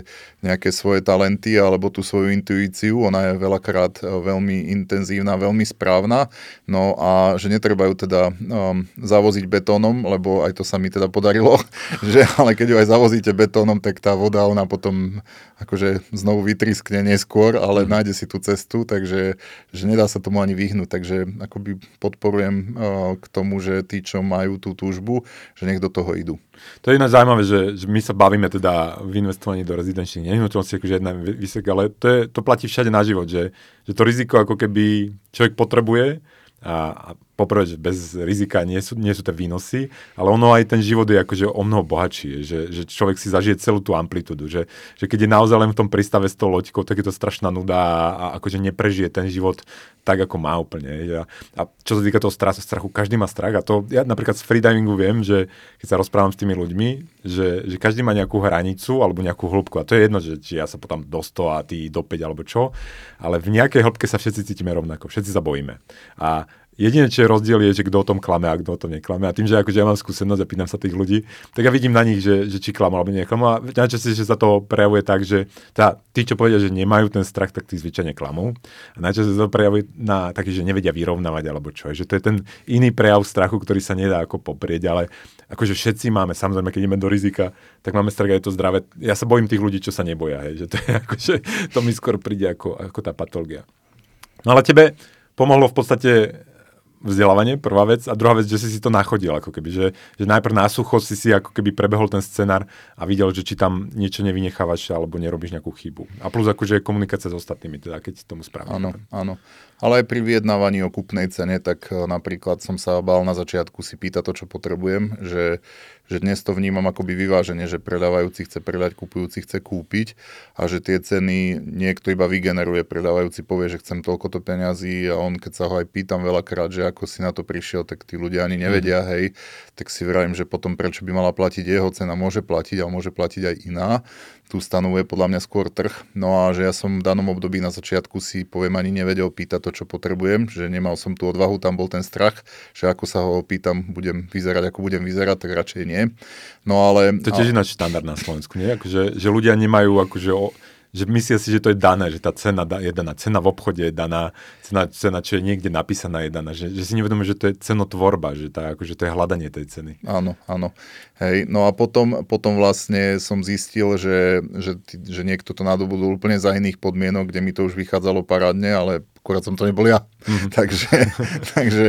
nejaké svoje talenty alebo tú svoju intuíciu, ona je veľakrát e, veľmi intenzívna, veľmi správna, no a že netreba ju teda um, zavoziť betónom, lebo aj to sa mi teda podarilo, [laughs] že ale keď ju aj zavozíte betónom, tak tá voda, ona potom akože znovu vytriskne neskôr, ale mm. nájde si tú cestu, takže že nedá sa tomu ani vyhnúť, takže akoby podporujem uh, k tomu, že tí, čo majú tú túžbu, že nech do toho idú. To je ináč zaujímavé, že, že my sa bavíme teda v investovaní do rezidenčných nehnuteľností, akože jedna vysek, ale to, je, to platí všade na život, že, že to riziko ako keby človek potrebuje a, a poprvé, že bez rizika nie sú, nie sú tie výnosy, ale ono aj ten život je akože o mnoho bohatší, že, že človek si zažije celú tú amplitúdu, že, že keď je naozaj len v tom prístave s tou loďkou, tak je to strašná nuda a akože neprežije ten život tak, ako má úplne. A, a čo sa týka toho strachu, strachu, každý má strach a to ja napríklad z freedivingu viem, že keď sa rozprávam s tými ľuďmi, že, že každý má nejakú hranicu alebo nejakú hĺbku a to je jedno, že či ja sa potom do 100 a ty do 5 alebo čo, ale v nejakej hĺbke sa všetci cítime rovnako, všetci sa bojíme. A Jediné, čo je rozdiel, je, že kto o tom klame a kto o tom neklame. A tým, že akože ja mám skúsenosť a pýtam sa tých ľudí, tak ja vidím na nich, že, že či klamú alebo neklamú. A najčastejšie sa to prejavuje tak, že tá, tí, čo povedia, že nemajú ten strach, tak tí zvyčajne klamú. A najčastejšie sa to prejavuje na taký, že nevedia vyrovnávať alebo čo. Že to je ten iný prejav strachu, ktorý sa nedá ako poprieť, ale akože všetci máme, samozrejme, keď ideme do rizika, tak máme strach aj to zdravé. Ja sa bojím tých ľudí, čo sa neboja, hej, že to je [laughs] akože, to mi skôr príde ako, ako tá patológia. No ale tebe pomohlo v podstate vzdelávanie, prvá vec. A druhá vec, že si si to nachodil, ako keby, že, že najprv na sucho si si ako keby prebehol ten scenár a videl, že či tam niečo nevynechávaš alebo nerobíš nejakú chybu. A plus akože komunikácia s ostatnými, teda keď tomu správne. Áno, áno. Ale aj pri vyjednávaní o kupnej cene, tak e, napríklad som sa bál na začiatku si pýtať to, čo potrebujem, že, že dnes to vnímam akoby vyváženie, že predávajúci chce predať, kupujúci chce kúpiť a že tie ceny niekto iba vygeneruje, predávajúci povie, že chcem toľko to peňazí a on keď sa ho aj pýtam veľakrát, že ako si na to prišiel, tak tí ľudia ani nevedia, mm. hej, tak si vravím, že potom prečo by mala platiť jeho cena, môže platiť, ale môže platiť aj iná tu stanovuje podľa mňa skôr trh. No a že ja som v danom období na začiatku si poviem ani nevedel pýtať to, čo potrebujem, že nemal som tú odvahu, tam bol ten strach, že ako sa ho opýtam, budem vyzerať, ako budem vyzerať, tak radšej nie. No ale... To je tiež ináč štandard na Slovensku, nie? Akože, že ľudia nemajú akože o, že myslia si, že to je dané, že tá cena je daná, cena v obchode je daná, cena, cena čo je niekde napísaná je daná, že, že si nevedomí, že to je cenotvorba, že, tá, akože to je hľadanie tej ceny. Áno, áno. Hej, no a potom, potom vlastne som zistil, že, že, že niekto to nadobudol úplne za iných podmienok, kde mi to už vychádzalo parádne, ale akurát som to nebol ja. [laughs] Mm-hmm. takže, takže,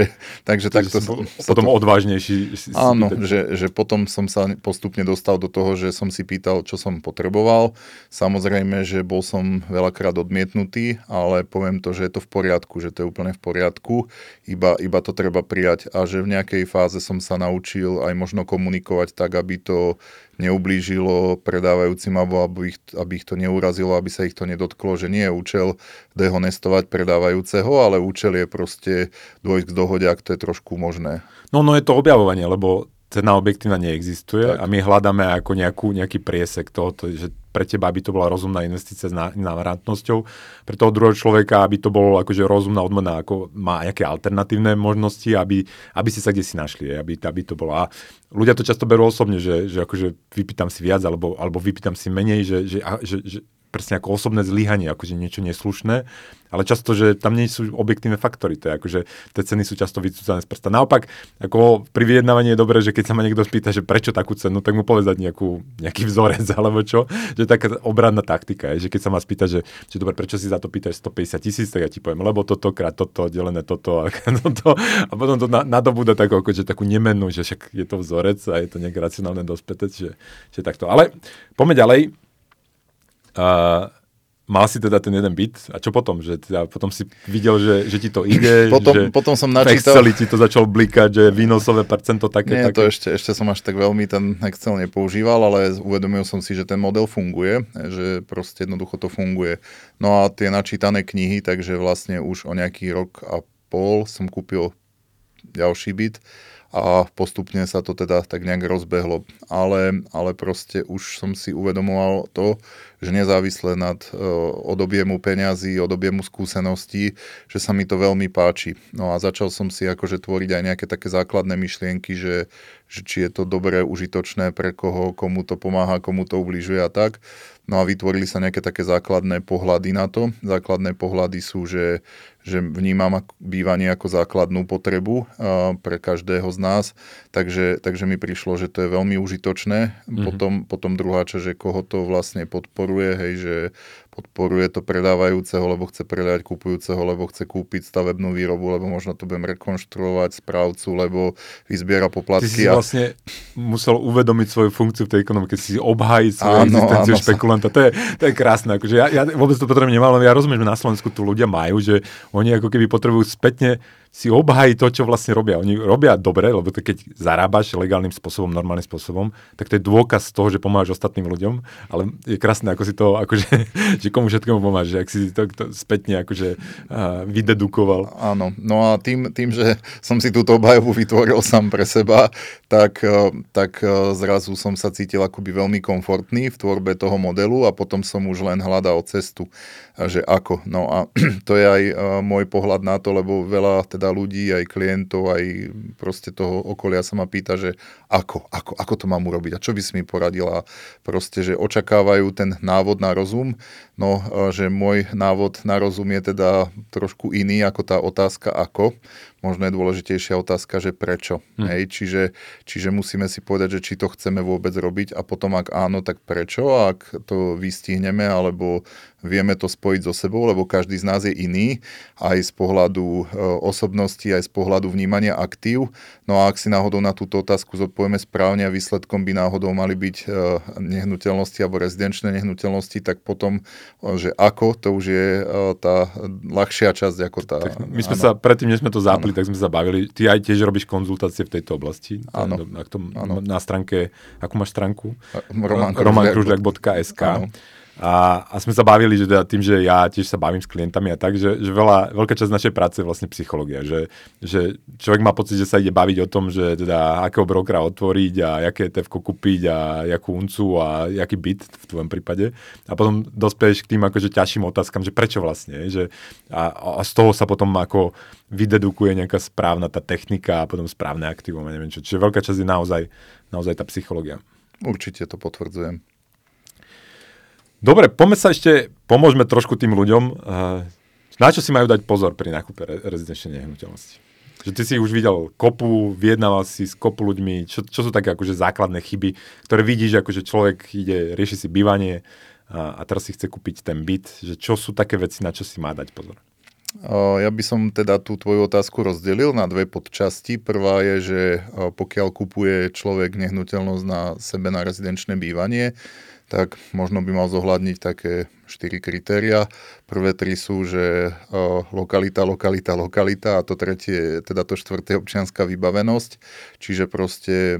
takže takto som... Potom to... odvážnejší. Si áno, si že, že potom som sa postupne dostal do toho, že som si pýtal, čo som potreboval. Samozrejme, že bol som veľakrát odmietnutý, ale poviem to, že je to v poriadku, že to je úplne v poriadku, iba, iba to treba prijať a že v nejakej fáze som sa naučil aj možno komunikovať tak, aby to neublížilo predávajúcim alebo aby ich, aby ich to neurazilo, aby sa ich to nedotklo, že nie je účel dehonestovať predávajúceho, ale účel je proste dôjsť k dohode, ak to je trošku možné. No, no je to objavovanie, lebo cena objektívna neexistuje tak. a my hľadáme ako nejakú, nejaký priesek toho, že pre teba, aby to bola rozumná investícia s návratnosťou, pre toho druhého človeka, aby to bolo akože rozumná odmena, ako má nejaké alternatívne možnosti, aby, aby si sa kde si našli, aby, aby to bolo. A ľudia to často berú osobne, že, že akože vypýtam si viac, alebo, alebo vypýtam si menej, že, že, že, že presne ako osobné zlyhanie, akože niečo neslušné, ale často, že tam nie sú objektívne faktory, to je akože tie ceny sú často vycúcané z prsta. Naopak, ako pri vyjednávaní je dobré, že keď sa ma niekto spýta, že prečo takú cenu, tak mu povedať nejakú, nejaký vzorec [laughs] alebo čo, že taká obradná taktika je, že keď sa ma spýta, že, že dobre, prečo si za to pýtaš 150 tisíc, tak ja ti poviem, lebo toto krát toto, delené toto a [laughs] toto a potom to na, nadobúda takú, akože takú nemennú, že však je to vzorec a je to nejak racionálne dospätec, že, že takto. Ale poďme ďalej. Uh, mal si teda ten jeden byt a čo potom? Že teda potom si videl, že, že ti to [laughs] ide, potom, že potom som načítal... Exceli ti to začal blikať, že výnosové percento také, Nie, také. to ešte, ešte som až tak veľmi ten Excel nepoužíval, ale uvedomil som si, že ten model funguje, že proste jednoducho to funguje. No a tie načítané knihy, takže vlastne už o nejaký rok a pol som kúpil ďalší byt a postupne sa to teda tak nejak rozbehlo. Ale, ale proste už som si uvedomoval to, že nezávisle nad, uh, od objemu peňazí, od objemu skúseností, že sa mi to veľmi páči. No a začal som si akože tvoriť aj nejaké také základné myšlienky, že, že či je to dobré, užitočné pre koho, komu to pomáha, komu to ubližuje a tak. No a vytvorili sa nejaké také základné pohľady na to. Základné pohľady sú, že že vnímam bývanie ako základnú potrebu pre každého z nás, takže, takže mi prišlo, že to je veľmi užitočné. Mm-hmm. Potom, potom druhá časť, že koho to vlastne podporuje, hej, že podporuje to predávajúceho, lebo chce predať kupujúceho, lebo chce kúpiť stavebnú výrobu, lebo možno to budem rekonštruovať správcu, lebo vyzbiera poplatky. Ty si a... vlastne musel uvedomiť svoju funkciu v tej ekonomike, si obhájiť svoju áno, existenciu áno, špekulanta. To je, to je krásne. Akože ja, ja vôbec to potrebujem nemal, ja rozumiem, že na Slovensku tu ľudia majú, že oni ako keby potrebujú spätne si obhají to, čo vlastne robia. Oni robia dobre, lebo keď zarábaš legálnym spôsobom, normálnym spôsobom, tak to je dôkaz toho, že pomáhaš ostatným ľuďom, ale je krásne, ako si to, akože, [laughs] že komu všetkému pomáhaš, že ak si to, to spätne akože vydedukoval. Áno, no a tým, tým, že som si túto obhajobu vytvoril sám pre seba, tak, tak zrazu som sa cítil akoby veľmi komfortný v tvorbe toho modelu a potom som už len hľadal cestu, že ako. No a [clears throat] to je aj môj pohľad na to, lebo veľa teda ľudí, aj klientov, aj proste toho okolia sa ma pýta, že ako, ako, ako to mám urobiť a čo by si mi poradila. Proste, že očakávajú ten návod na rozum, no že môj návod na rozum je teda trošku iný ako tá otázka ako možno je dôležitejšia otázka, že prečo. Hm. Hej, čiže, čiže musíme si povedať, že či to chceme vôbec robiť a potom ak áno, tak prečo, a ak to vystihneme alebo vieme to spojiť so sebou, lebo každý z nás je iný, aj z pohľadu e, osobnosti, aj z pohľadu vnímania aktív. No a ak si náhodou na túto otázku zodpovieme správne a výsledkom by náhodou mali byť e, nehnuteľnosti alebo rezidenčné nehnuteľnosti, tak potom, e, že ako, to už je tá ľahšia časť ako tá... Tak my sme áno. sa, predtým, než sme to zapli, tak sme sa bavili. Ty aj tiež robíš konzultácie v tejto oblasti. Áno. Na, na, na stránke, akú máš stránku? romankružľak.sk. A, a sme sa bavili, že teda tým, že ja tiež sa bavím s klientami a tak, že, že veľa, veľká časť našej práce je vlastne psychológia. Že, že človek má pocit, že sa ide baviť o tom, že teda akého brokera otvoriť a aké tevko kúpiť a jakú uncu a jaký byt v tvojom prípade. A potom dospieš k tým akože ťažším otázkam, že prečo vlastne. Že, a, a z toho sa potom ako vydedukuje nejaká správna tá technika a potom správne aktívum a neviem čo. Čiže veľká časť je naozaj, naozaj tá psychológia. Určite to potvrdzujem. Dobre, poďme sa ešte, pomôžeme trošku tým ľuďom. Na čo si majú dať pozor pri nákupe rezidenčnej nehnuteľnosti? Že ty si už videl kopu, vyjednával si s kopu ľuďmi, čo, čo sú také akože základné chyby, ktoré vidíš, akože človek ide, rieši si bývanie a, a teraz si chce kúpiť ten byt, že čo sú také veci, na čo si má dať pozor? Ja by som teda tú tvoju otázku rozdelil na dve podčasti. Prvá je, že pokiaľ kupuje človek nehnuteľnosť na sebe na rezidenčné bývanie, tak možno by mal zohľadniť také štyri kritéria. Prvé tri sú, že lokalita, lokalita, lokalita a to tretie, teda to štvrté občianská vybavenosť. Čiže proste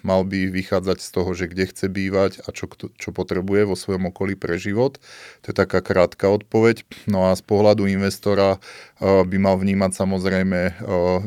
mal by vychádzať z toho, že kde chce bývať a čo, čo potrebuje vo svojom okolí pre život. To je taká krátka odpoveď. No a z pohľadu investora by mal vnímať samozrejme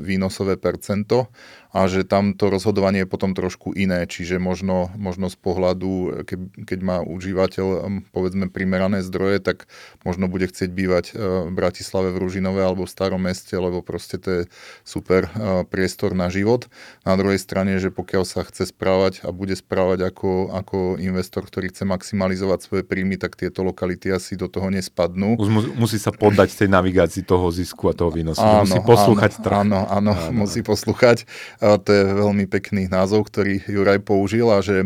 výnosové percento a že tam to rozhodovanie je potom trošku iné, čiže možno, možno z pohľadu, keď, keď má užívateľ povedzme primerané limitované zdroje, tak možno bude chcieť bývať v Bratislave, v Ružinove alebo v Starom meste, lebo proste to je super priestor na život. Na druhej strane, že pokiaľ sa chce správať a bude správať ako, ako investor, ktorý chce maximalizovať svoje príjmy, tak tieto lokality asi do toho nespadnú. Musí sa poddať tej navigácii toho zisku a toho výnosu. Áno, musí poslúchať áno, áno, áno, áno, musí poslúchať. To je veľmi pekný názov, ktorý Juraj použil a že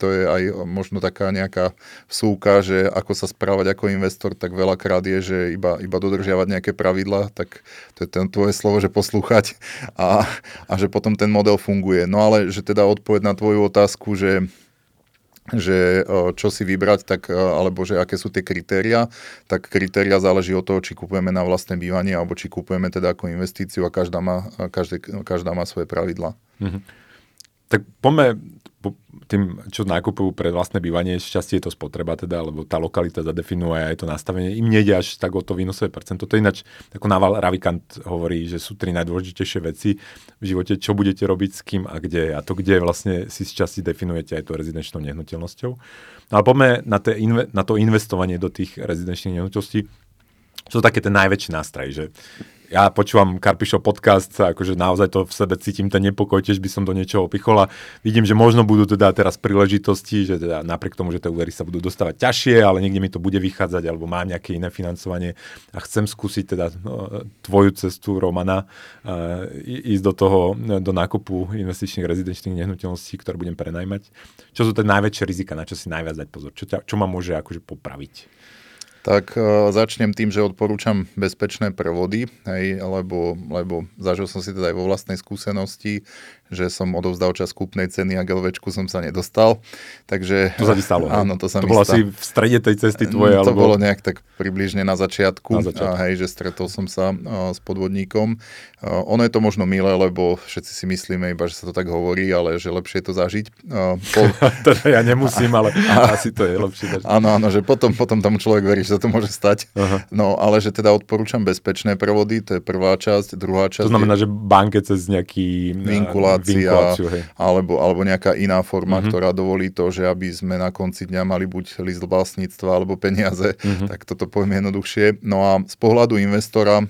to je aj možno taká nejaká súka, že ako sa správať ako investor, tak veľakrát je, že iba, iba dodržiavať nejaké pravidla, tak to je ten tvoje slovo, že poslúchať a, a že potom ten model funguje. No ale že teda odpoveď na tvoju otázku, že že čo si vybrať, tak, alebo že aké sú tie kritéria, tak kritéria záleží od toho, či kupujeme na vlastné bývanie, alebo či kupujeme teda ako investíciu a každá má, každé, každá má svoje pravidla. Mm-hmm. Tak poďme tým, čo nakupujú pre vlastné bývanie, šťastie je to spotreba teda, lebo tá lokalita zadefinuje aj to nastavenie. Im nejde až tak o to výnosové percento. To je ináč, ako Naval Ravikant hovorí, že sú tri najdôležitejšie veci v živote, čo budete robiť s kým a kde. A to, kde vlastne si z časti definujete aj to rezidenčnou nehnuteľnosťou. No ale poďme na, na to investovanie do tých rezidenčných nehnuteľností. Sú také ten najväčší nástroj, že ja počúvam Karpišov podcast a akože naozaj to v sebe cítim ten nepokoj, tiež by som do niečoho opichol a vidím, že možno budú teda teraz príležitosti, že teda napriek tomu, že tie úvery sa budú dostávať ťažšie, ale niekde mi to bude vychádzať alebo mám nejaké iné financovanie a chcem skúsiť teda no, tvoju cestu Romana uh, ísť do toho, do nákupu investičných rezidenčných nehnuteľností, ktoré budem prenajmať. Čo sú tie najväčšie rizika, na čo si najviac dať pozor? Čo, ťa, čo ma môže akože popraviť? Tak uh, začnem tým, že odporúčam bezpečné prevody, hej, lebo, lebo zažil som si teda aj vo vlastnej skúsenosti, že som odovzdal čas kúpnej ceny a gelvečku som sa nedostal. Takže, to sa ti stalo? Áno, to sa to mi bolo asi v strede tej cesty tvoje? To alebo... bolo nejak tak približne na začiatku, na začiatku. A, hej, že stretol som sa a, s podvodníkom. A, ono je to možno milé, lebo všetci si myslíme iba, že sa to tak hovorí, ale že lepšie je to zažiť. A, po... [laughs] teda ja nemusím, ale [laughs] a, asi to je lepšie zažiť. Áno, áno, že potom, potom tam človek verí, že sa to môže stať. Aha. No, ale že teda odporúčam bezpečné prevody, to je prvá časť. Druhá časť To znamená, je... že banke cez nejaký vinkulácia, alebo, alebo nejaká iná forma, mm-hmm. ktorá dovolí to, že aby sme na konci dňa mali buď list vlastníctva alebo peniaze, mm-hmm. tak toto poviem jednoduchšie. No a z pohľadu investora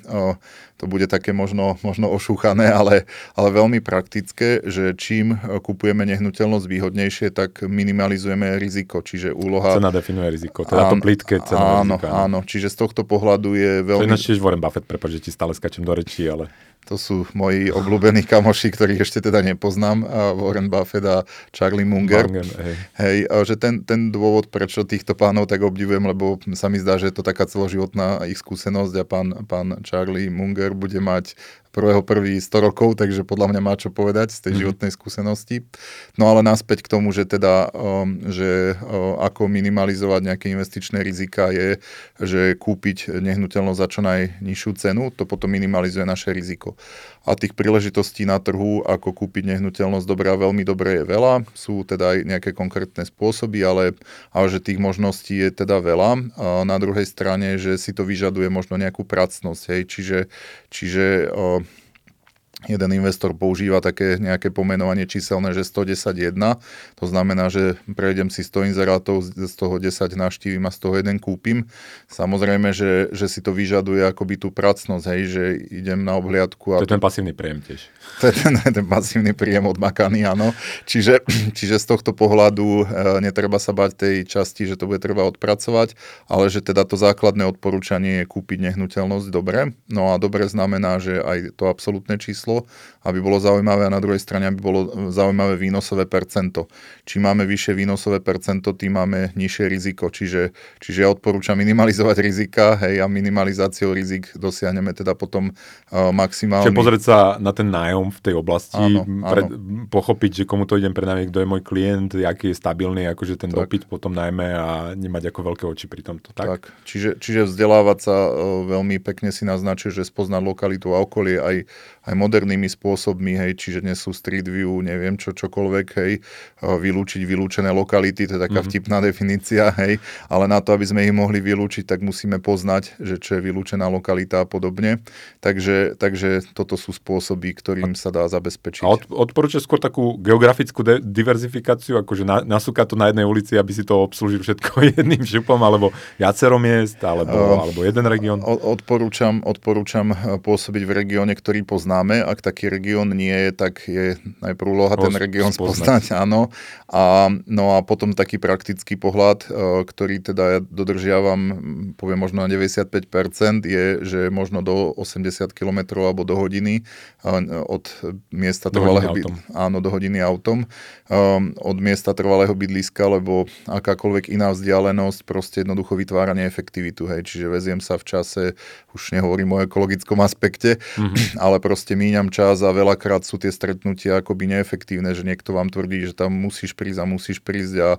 to bude také možno, možno ošúchané, ale, ale veľmi praktické, že čím kupujeme nehnuteľnosť výhodnejšie, tak minimalizujeme riziko, čiže úloha... Cena definuje riziko, teda áno, to plítke cena Áno, rizika, áno, čiže z tohto pohľadu je veľmi... To je tiež Warren Buffett, prepáč, že ti stále skačem do rečí, ale... To sú moji obľúbení kamoši, ktorých ešte teda nepoznám, Warren Buffett a Charlie Munger. Munger hej. hej, že ten, ten dôvod, prečo týchto pánov tak obdivujem, lebo sa mi zdá, že je to taká celoživotná ich skúsenosť a pán, pán Charlie Munger bude mať prvého prvý 100 rokov, takže podľa mňa má čo povedať z tej mm-hmm. životnej skúsenosti. No ale naspäť k tomu, že teda, um, že um, ako minimalizovať nejaké investičné rizika je, že kúpiť nehnuteľnosť za čo najnižšiu cenu, to potom minimalizuje naše riziko. A tých príležitostí na trhu, ako kúpiť nehnuteľnosť dobré a veľmi dobré je veľa. Sú teda aj nejaké konkrétne spôsoby, ale, ale že tých možností je teda veľa. A na druhej strane, že si to vyžaduje možno nejakú pracnosť. Hej. Čiže, čiže um, jeden investor používa také nejaké pomenovanie číselné, že 110 1. To znamená, že prejdem si 100 inzerátov, z toho 10 naštívim a z toho jeden kúpim. Samozrejme, že, že si to vyžaduje akoby tú pracnosť, hej, že idem na obhliadku. A to je ten pasívny príjem tiež. [laughs] To je ten, ten pasívny príjem od makany, áno. Čiže, čiže z tohto pohľadu e, netreba sa bať tej časti, že to bude treba odpracovať, ale že teda to základné odporúčanie je kúpiť nehnuteľnosť dobre. No a dobre znamená, že aj to absolútne číslo aby bolo zaujímavé a na druhej strane, aby bolo zaujímavé výnosové percento. Čím máme vyššie výnosové percento, tým máme nižšie riziko. Čiže, čiže ja odporúčam minimalizovať rizika hej, a minimalizáciou rizik dosiahneme teda potom uh, maximálny... Čiže pozrieť sa na ten nájom v tej oblasti, áno, pre, áno. pochopiť, že komu to idem prednámiť, kto je môj klient, aký je stabilný, akože ten tak. dopyt potom najmä a nemať ako veľké oči pri tomto. Tak? tak. Čiže, čiže vzdelávať sa uh, veľmi pekne si naznačuje, že spoznať lokalitu a okolie, aj, aj model modernými spôsobmi, hej, čiže dnes sú Street View, neviem čo, čokoľvek, hej, vylúčiť vylúčené lokality, to je taká mm-hmm. vtipná definícia, hej, ale na to, aby sme ich mohli vylúčiť, tak musíme poznať, že čo je vylúčená lokalita a podobne. Takže, takže toto sú spôsoby, ktorým sa dá zabezpečiť. A od, odporúča skôr takú geografickú de- diverzifikáciu, akože na, nasúka to na jednej ulici, aby si to obslúžil všetko [laughs] jedným šupom, alebo viacero miest, alebo, uh, alebo jeden región? Odporúčam, odporúčam eh, pôsobiť v regióne, ktorý poznáme. Ak taký región nie je, tak je najprv úloha ten región spoznať, [laughs] áno. A, no a potom taký praktický pohľad, eh, ktorý teda ja dodržiavam, poviem možno na 95%, je, že možno do 80 km alebo do hodiny eh, od miesta trvalého bydliska. Áno, do hodiny autom. Od miesta trvalého bydliska, lebo akákoľvek iná vzdialenosť proste jednoducho vytvára neefektivitu. Hej. Čiže veziem sa v čase, už nehovorím o ekologickom aspekte, mm-hmm. [clears throat] ale proste míňam čas a veľakrát sú tie stretnutia akoby neefektívne, že niekto vám tvrdí, že tam musíš prísť a musíš prísť a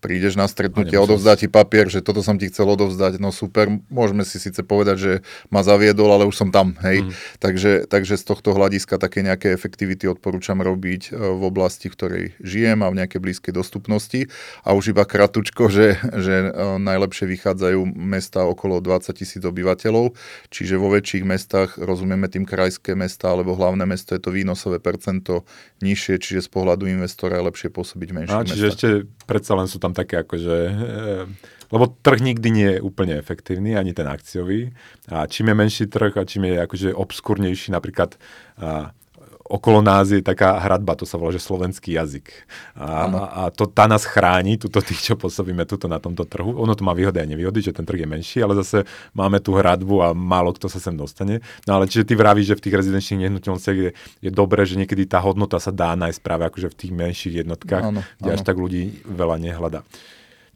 prídeš na stretnutie a odovzdá ti papier, že toto som ti chcel odovzdať, no super, môžeme si síce povedať, že ma zaviedol, ale už som tam, hej. Mm. Takže, takže z tohto hľadiska také nejaké efektivity odporúčam robiť e, v oblasti, v ktorej žijem a v nejakej blízkej dostupnosti a už iba kratučko, že, že e, najlepšie vychádzajú mesta okolo 20 tisíc obyvateľov, čiže vo väčších mestách rozumieme tým krajské mesta alebo hlavné mesto je to výnosové percento nižšie, čiže z pohľadu investora je lepšie pôsobiť v menších A, čiže mestách. ešte predsa len sú tam také akože... E, lebo trh nikdy nie je úplne efektívny, ani ten akciový. A čím je menší trh a čím je akože obskurnejší napríklad a, okolo nás je taká hradba, to sa volá, že slovenský jazyk. A, a to tá nás chráni, tuto tých, čo pôsobíme tuto na tomto trhu. Ono to má výhody a nevýhody, že ten trh je menší, ale zase máme tú hradbu a málo kto sa sem dostane. No ale čiže ty vravíš, že v tých rezidenčných nehnuteľnostiach je, je dobré, že niekedy tá hodnota sa dá nájsť práve akože v tých menších jednotkách, áno, kde áno. až tak ľudí veľa nehľadá.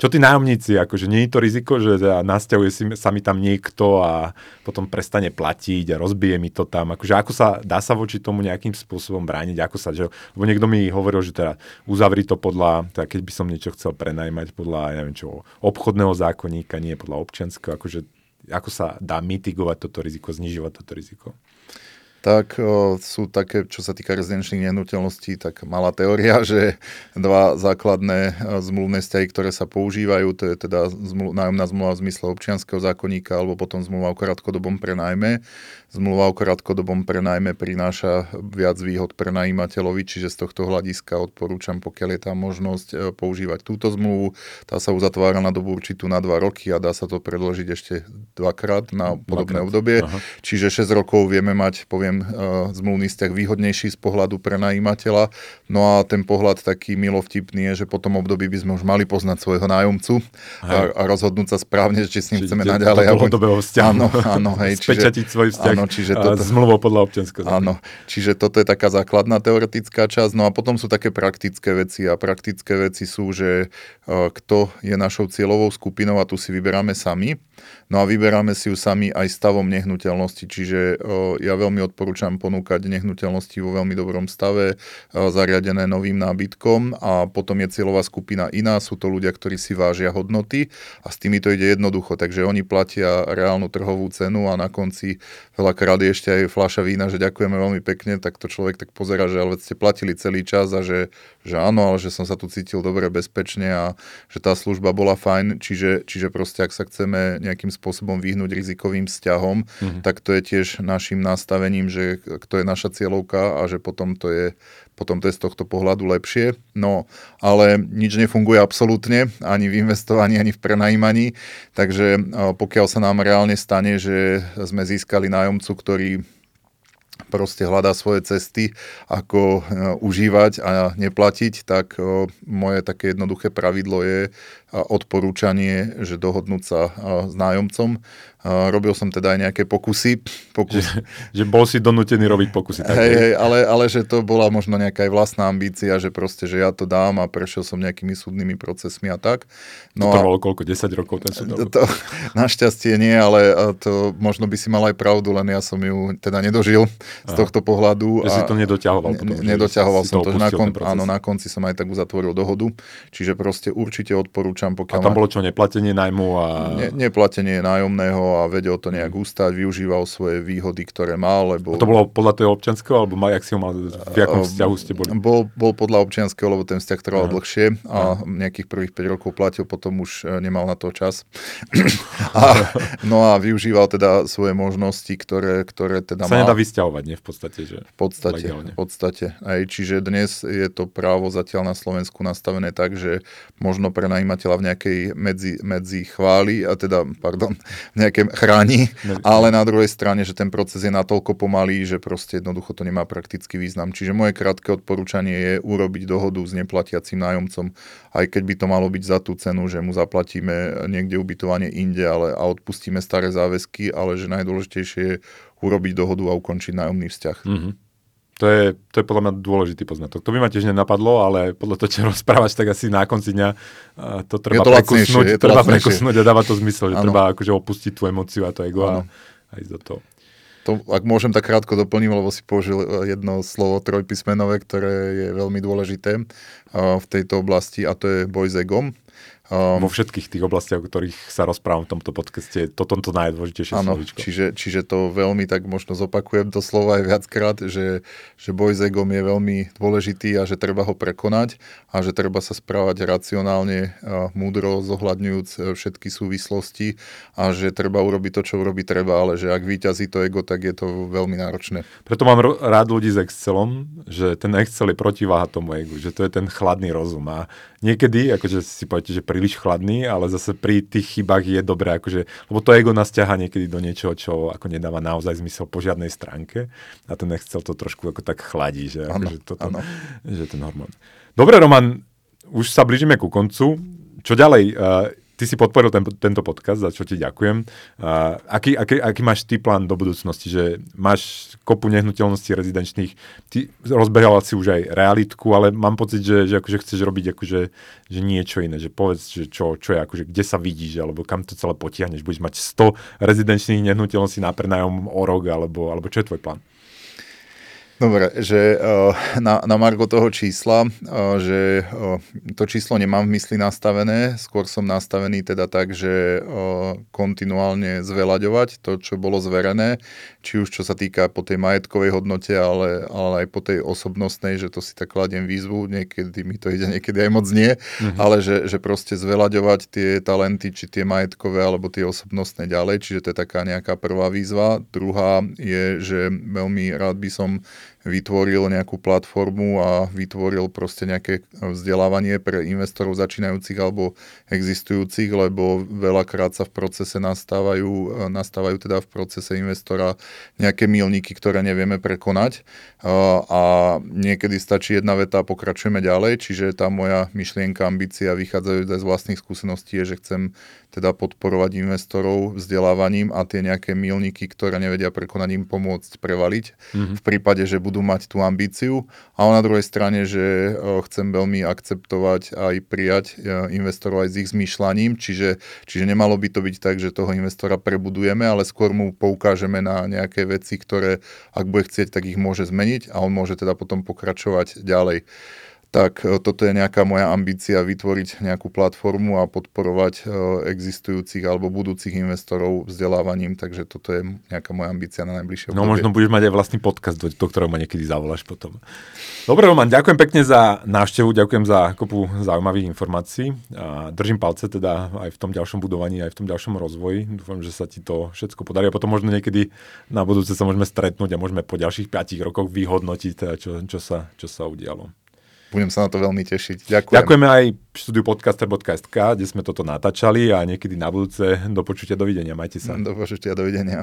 Čo tí nájomníci, akože nie je to riziko, že nasťahuje si, sa mi tam niekto a potom prestane platiť a rozbije mi to tam. Akože ako sa, dá sa voči tomu nejakým spôsobom brániť, ako sa, že, lebo niekto mi hovoril, že teda uzavri to podľa, teda keď by som niečo chcel prenajmať podľa, ja neviem čo, obchodného zákonníka, nie podľa občianského, akože ako sa dá mitigovať toto riziko, znižovať toto riziko? Tak o, sú také, čo sa týka rezidenčných nehnuteľností, tak malá teória, [laughs] že dva základné zmluvné vzťahy, ktoré sa používajú, to je teda zmluv, nájomná zmluva v zmysle občianského zákonníka alebo potom zmluva o krátkodobom prenajme. Zmluva o krátkodobom prenajme prináša viac výhod prenajímateľovi, čiže z tohto hľadiska odporúčam, pokiaľ je tam možnosť e, používať túto zmluvu. Tá sa uzatvára na dobu určitú na dva roky a dá sa to predložiť ešte dvakrát na podobné dvakrát. obdobie. Aha. Čiže 6 rokov vieme mať, poviem, e, zmluvný vzťah výhodnejší z pohľadu prenajímateľa. No a ten pohľad taký milovtipný je, že po tom období by sme už mali poznať svojho nájomcu a, a rozhodnúť sa správne, či s ním či chceme naďalej. Do Áno, áno, hej. Čiže, svoj vzťah áno, čiže toto, zmluvou podľa občianského Áno, čiže toto je taká základná teoretická časť. No a potom sú také praktické veci a praktické veci sú, že uh, kto je našou cieľovou skupinou a tu si vyberáme sami. No a vyberáme si ju sami aj stavom nehnuteľnosti, čiže uh, ja veľmi odporúčam ponúkať nehnuteľnosti vo veľmi dobrom stave, uh, zariadené novým nábytkom a potom je cieľová skupina iná, sú to ľudia, ktorí si vážia hodnoty a s tými to ide jednoducho, takže oni platia reálnu trhovú cenu a na konci veľakrát je ešte aj fľaša vína, že ďakujeme veľmi pekne, tak to človek tak pozera, že ale ste platili celý čas a že, že áno, ale že som sa tu cítil dobre, bezpečne a že tá služba bola fajn, čiže, čiže proste ak sa chceme nejakým spôsobom vyhnúť rizikovým vzťahom, mm-hmm. tak to je tiež našim nastavením, že kto je naša cieľovka a že potom to je potom to je z tohto pohľadu lepšie. No, ale nič nefunguje absolútne, ani v investovaní, ani v prenajímaní, takže pokiaľ sa nám reálne stane, že sme získali nájomcu, ktorý proste hľadá svoje cesty, ako užívať a neplatiť, tak moje také jednoduché pravidlo je odporúčanie, že dohodnúť sa s nájomcom. Robil som teda aj nejaké pokusy. Pokus. Že, že bol si donútený robiť pokusy. Hej, hej, ale, ale že to bola možno nejaká aj vlastná ambícia, že proste, že ja to dám a prešiel som nejakými súdnymi procesmi a tak. No to trvalo koľko? 10 rokov ten súd? To, našťastie nie, ale to možno by si mal aj pravdu, len ja som ju teda nedožil z tohto pohľadu. Že a si to nedoťahoval potom? Nedoťahoval som to, na, kon, áno, na konci som aj tak uzatvoril dohodu. Čiže proste určite odporúčam odporúčam, pokiaľ... A tam bolo čo, neplatenie najmu a... Ne, neplatenie nájomného a vedel to nejak ústať, využíval svoje výhody, ktoré mal, lebo... A to bolo podľa toho občianského, alebo jak si ho mal, v akom vzťahu ste boli? Bol, bol podľa občianského, lebo ten vzťah trval Aha. dlhšie a Aha. nejakých prvých 5 rokov platil, potom už e, nemal na to čas. [coughs] a, no a využíval teda svoje možnosti, ktoré, ktoré teda Sa mal. nedá vysťahovať, nie v podstate, že? V podstate, legálne. v podstate. Aj, čiže dnes je to právo zatiaľ na Slovensku nastavené tak, že možno prenajímateľa v nejakej medzi, medzi chváli, a teda, pardon, v nejakém chráni, ale na druhej strane, že ten proces je natoľko pomalý, že proste jednoducho to nemá praktický význam. Čiže moje krátke odporúčanie je urobiť dohodu s neplatiacim nájomcom, aj keď by to malo byť za tú cenu, že mu zaplatíme niekde ubytovanie inde ale, a odpustíme staré záväzky, ale že najdôležitejšie je urobiť dohodu a ukončiť nájomný vzťah. Mm-hmm. To je, to je podľa mňa dôležitý poznatok. To by ma tiež nenapadlo, ale podľa toho, čo rozprávaš, tak asi na konci dňa to treba to prekusnúť, to treba prekusnúť a dáva to zmysel, že ano. treba akože opustiť tú emociu a to ego a, a ísť do toho. To, ak môžem, tak krátko doplním, lebo si použil e, jedno slovo trojpísmenové, ktoré je veľmi dôležité v tejto oblasti a to je boj s egom. Um, Vo všetkých tých oblastiach, o ktorých sa rozprávam v tomto podcaste, to tomto najdôležitejšie áno, slovičko. Čiže, čiže to veľmi tak možno zopakujem to slovo aj viackrát, že, že boj s egom je veľmi dôležitý a že treba ho prekonať a že treba sa správať racionálne, a múdro, zohľadňujúc e, všetky súvislosti a že treba urobiť to, čo urobiť treba, ale že ak vyťazí to ego, tak je to veľmi náročné. Preto mám rád ľudí s Excelom, že ten Excel je protiváha tomu egu, že to je ten chladný rozum a niekedy, akože si poviete, že príliš chladný, ale zase pri tých chybách je dobré, akože, lebo to ego nás ťaha niekedy do niečoho, čo ako nedáva naozaj zmysel po žiadnej stránke a ten nechcel to trošku ako tak chladí, že, ano, akože toto, ano. že ten hormón. Dobre, Roman, už sa blížime ku koncu. Čo ďalej? Uh, ty si podporil ten, tento podcast, za čo ti ďakujem. Uh, aký, aký, aký máš ty plán do budúcnosti? Že máš kopu nehnuteľností rezidenčných, ty rozbehal si už aj realitku, ale mám pocit, že, že akože chceš robiť akože, že niečo iné. Že povedz, že čo, čo je, akože, kde sa vidíš, alebo kam to celé potiahneš. Budeš mať 100 rezidenčných nehnuteľností na prenajom o rok, alebo, alebo čo je tvoj plán? Dobre, že na, na margo toho čísla, že to číslo nemám v mysli nastavené, skôr som nastavený teda tak, že kontinuálne zveľaďovať to, čo bolo zverené, či už čo sa týka po tej majetkovej hodnote, ale, ale aj po tej osobnostnej, že to si tak kladiem výzvu, niekedy mi to ide, niekedy aj moc nie, mm-hmm. ale že, že proste zveľaďovať tie talenty, či tie majetkové, alebo tie osobnostné ďalej, čiže to je taká nejaká prvá výzva. Druhá je, že veľmi rád by som vytvoril nejakú platformu a vytvoril proste nejaké vzdelávanie pre investorov začínajúcich alebo existujúcich, lebo veľakrát sa v procese nastávajú, nastávajú teda v procese investora nejaké milníky, ktoré nevieme prekonať. A niekedy stačí jedna veta a pokračujeme ďalej, čiže tá moja myšlienka, ambícia vychádzajú z vlastných skúseností je, že chcem teda podporovať investorov vzdelávaním a tie nejaké milníky, ktoré nevedia prekonať im pomôcť prevaliť mm-hmm. v prípade, že budú mať tú ambíciu. A na druhej strane, že e, chcem veľmi akceptovať aj prijať e, investorov aj s ich zmýšľaním, čiže, čiže nemalo by to byť tak, že toho investora prebudujeme, ale skôr mu poukážeme na nejaké veci, ktoré ak bude chcieť, tak ich môže zmeniť a on môže teda potom pokračovať ďalej tak e, toto je nejaká moja ambícia vytvoriť nejakú platformu a podporovať e, existujúcich alebo budúcich investorov vzdelávaním, takže toto je nejaká moja ambícia na najbližšie No možno budeš mať aj vlastný podcast, do, do ktorého ma niekedy zavoláš potom. Dobre Roman, ďakujem pekne za návštevu, ďakujem za kopu zaujímavých informácií. A držím palce teda aj v tom ďalšom budovaní, aj v tom ďalšom rozvoji. Dúfam, že sa ti to všetko podarí a potom možno niekedy na budúce sa môžeme stretnúť a môžeme po ďalších 5 rokoch vyhodnotiť, teda čo, čo, sa, čo sa udialo. Budem sa na to veľmi tešiť. Ďakujem. Ďakujeme aj štúdiu podcaster.sk, kde sme toto natáčali a niekedy na budúce do počutia, dovidenia. Majte sa. Do počutia, dovidenia.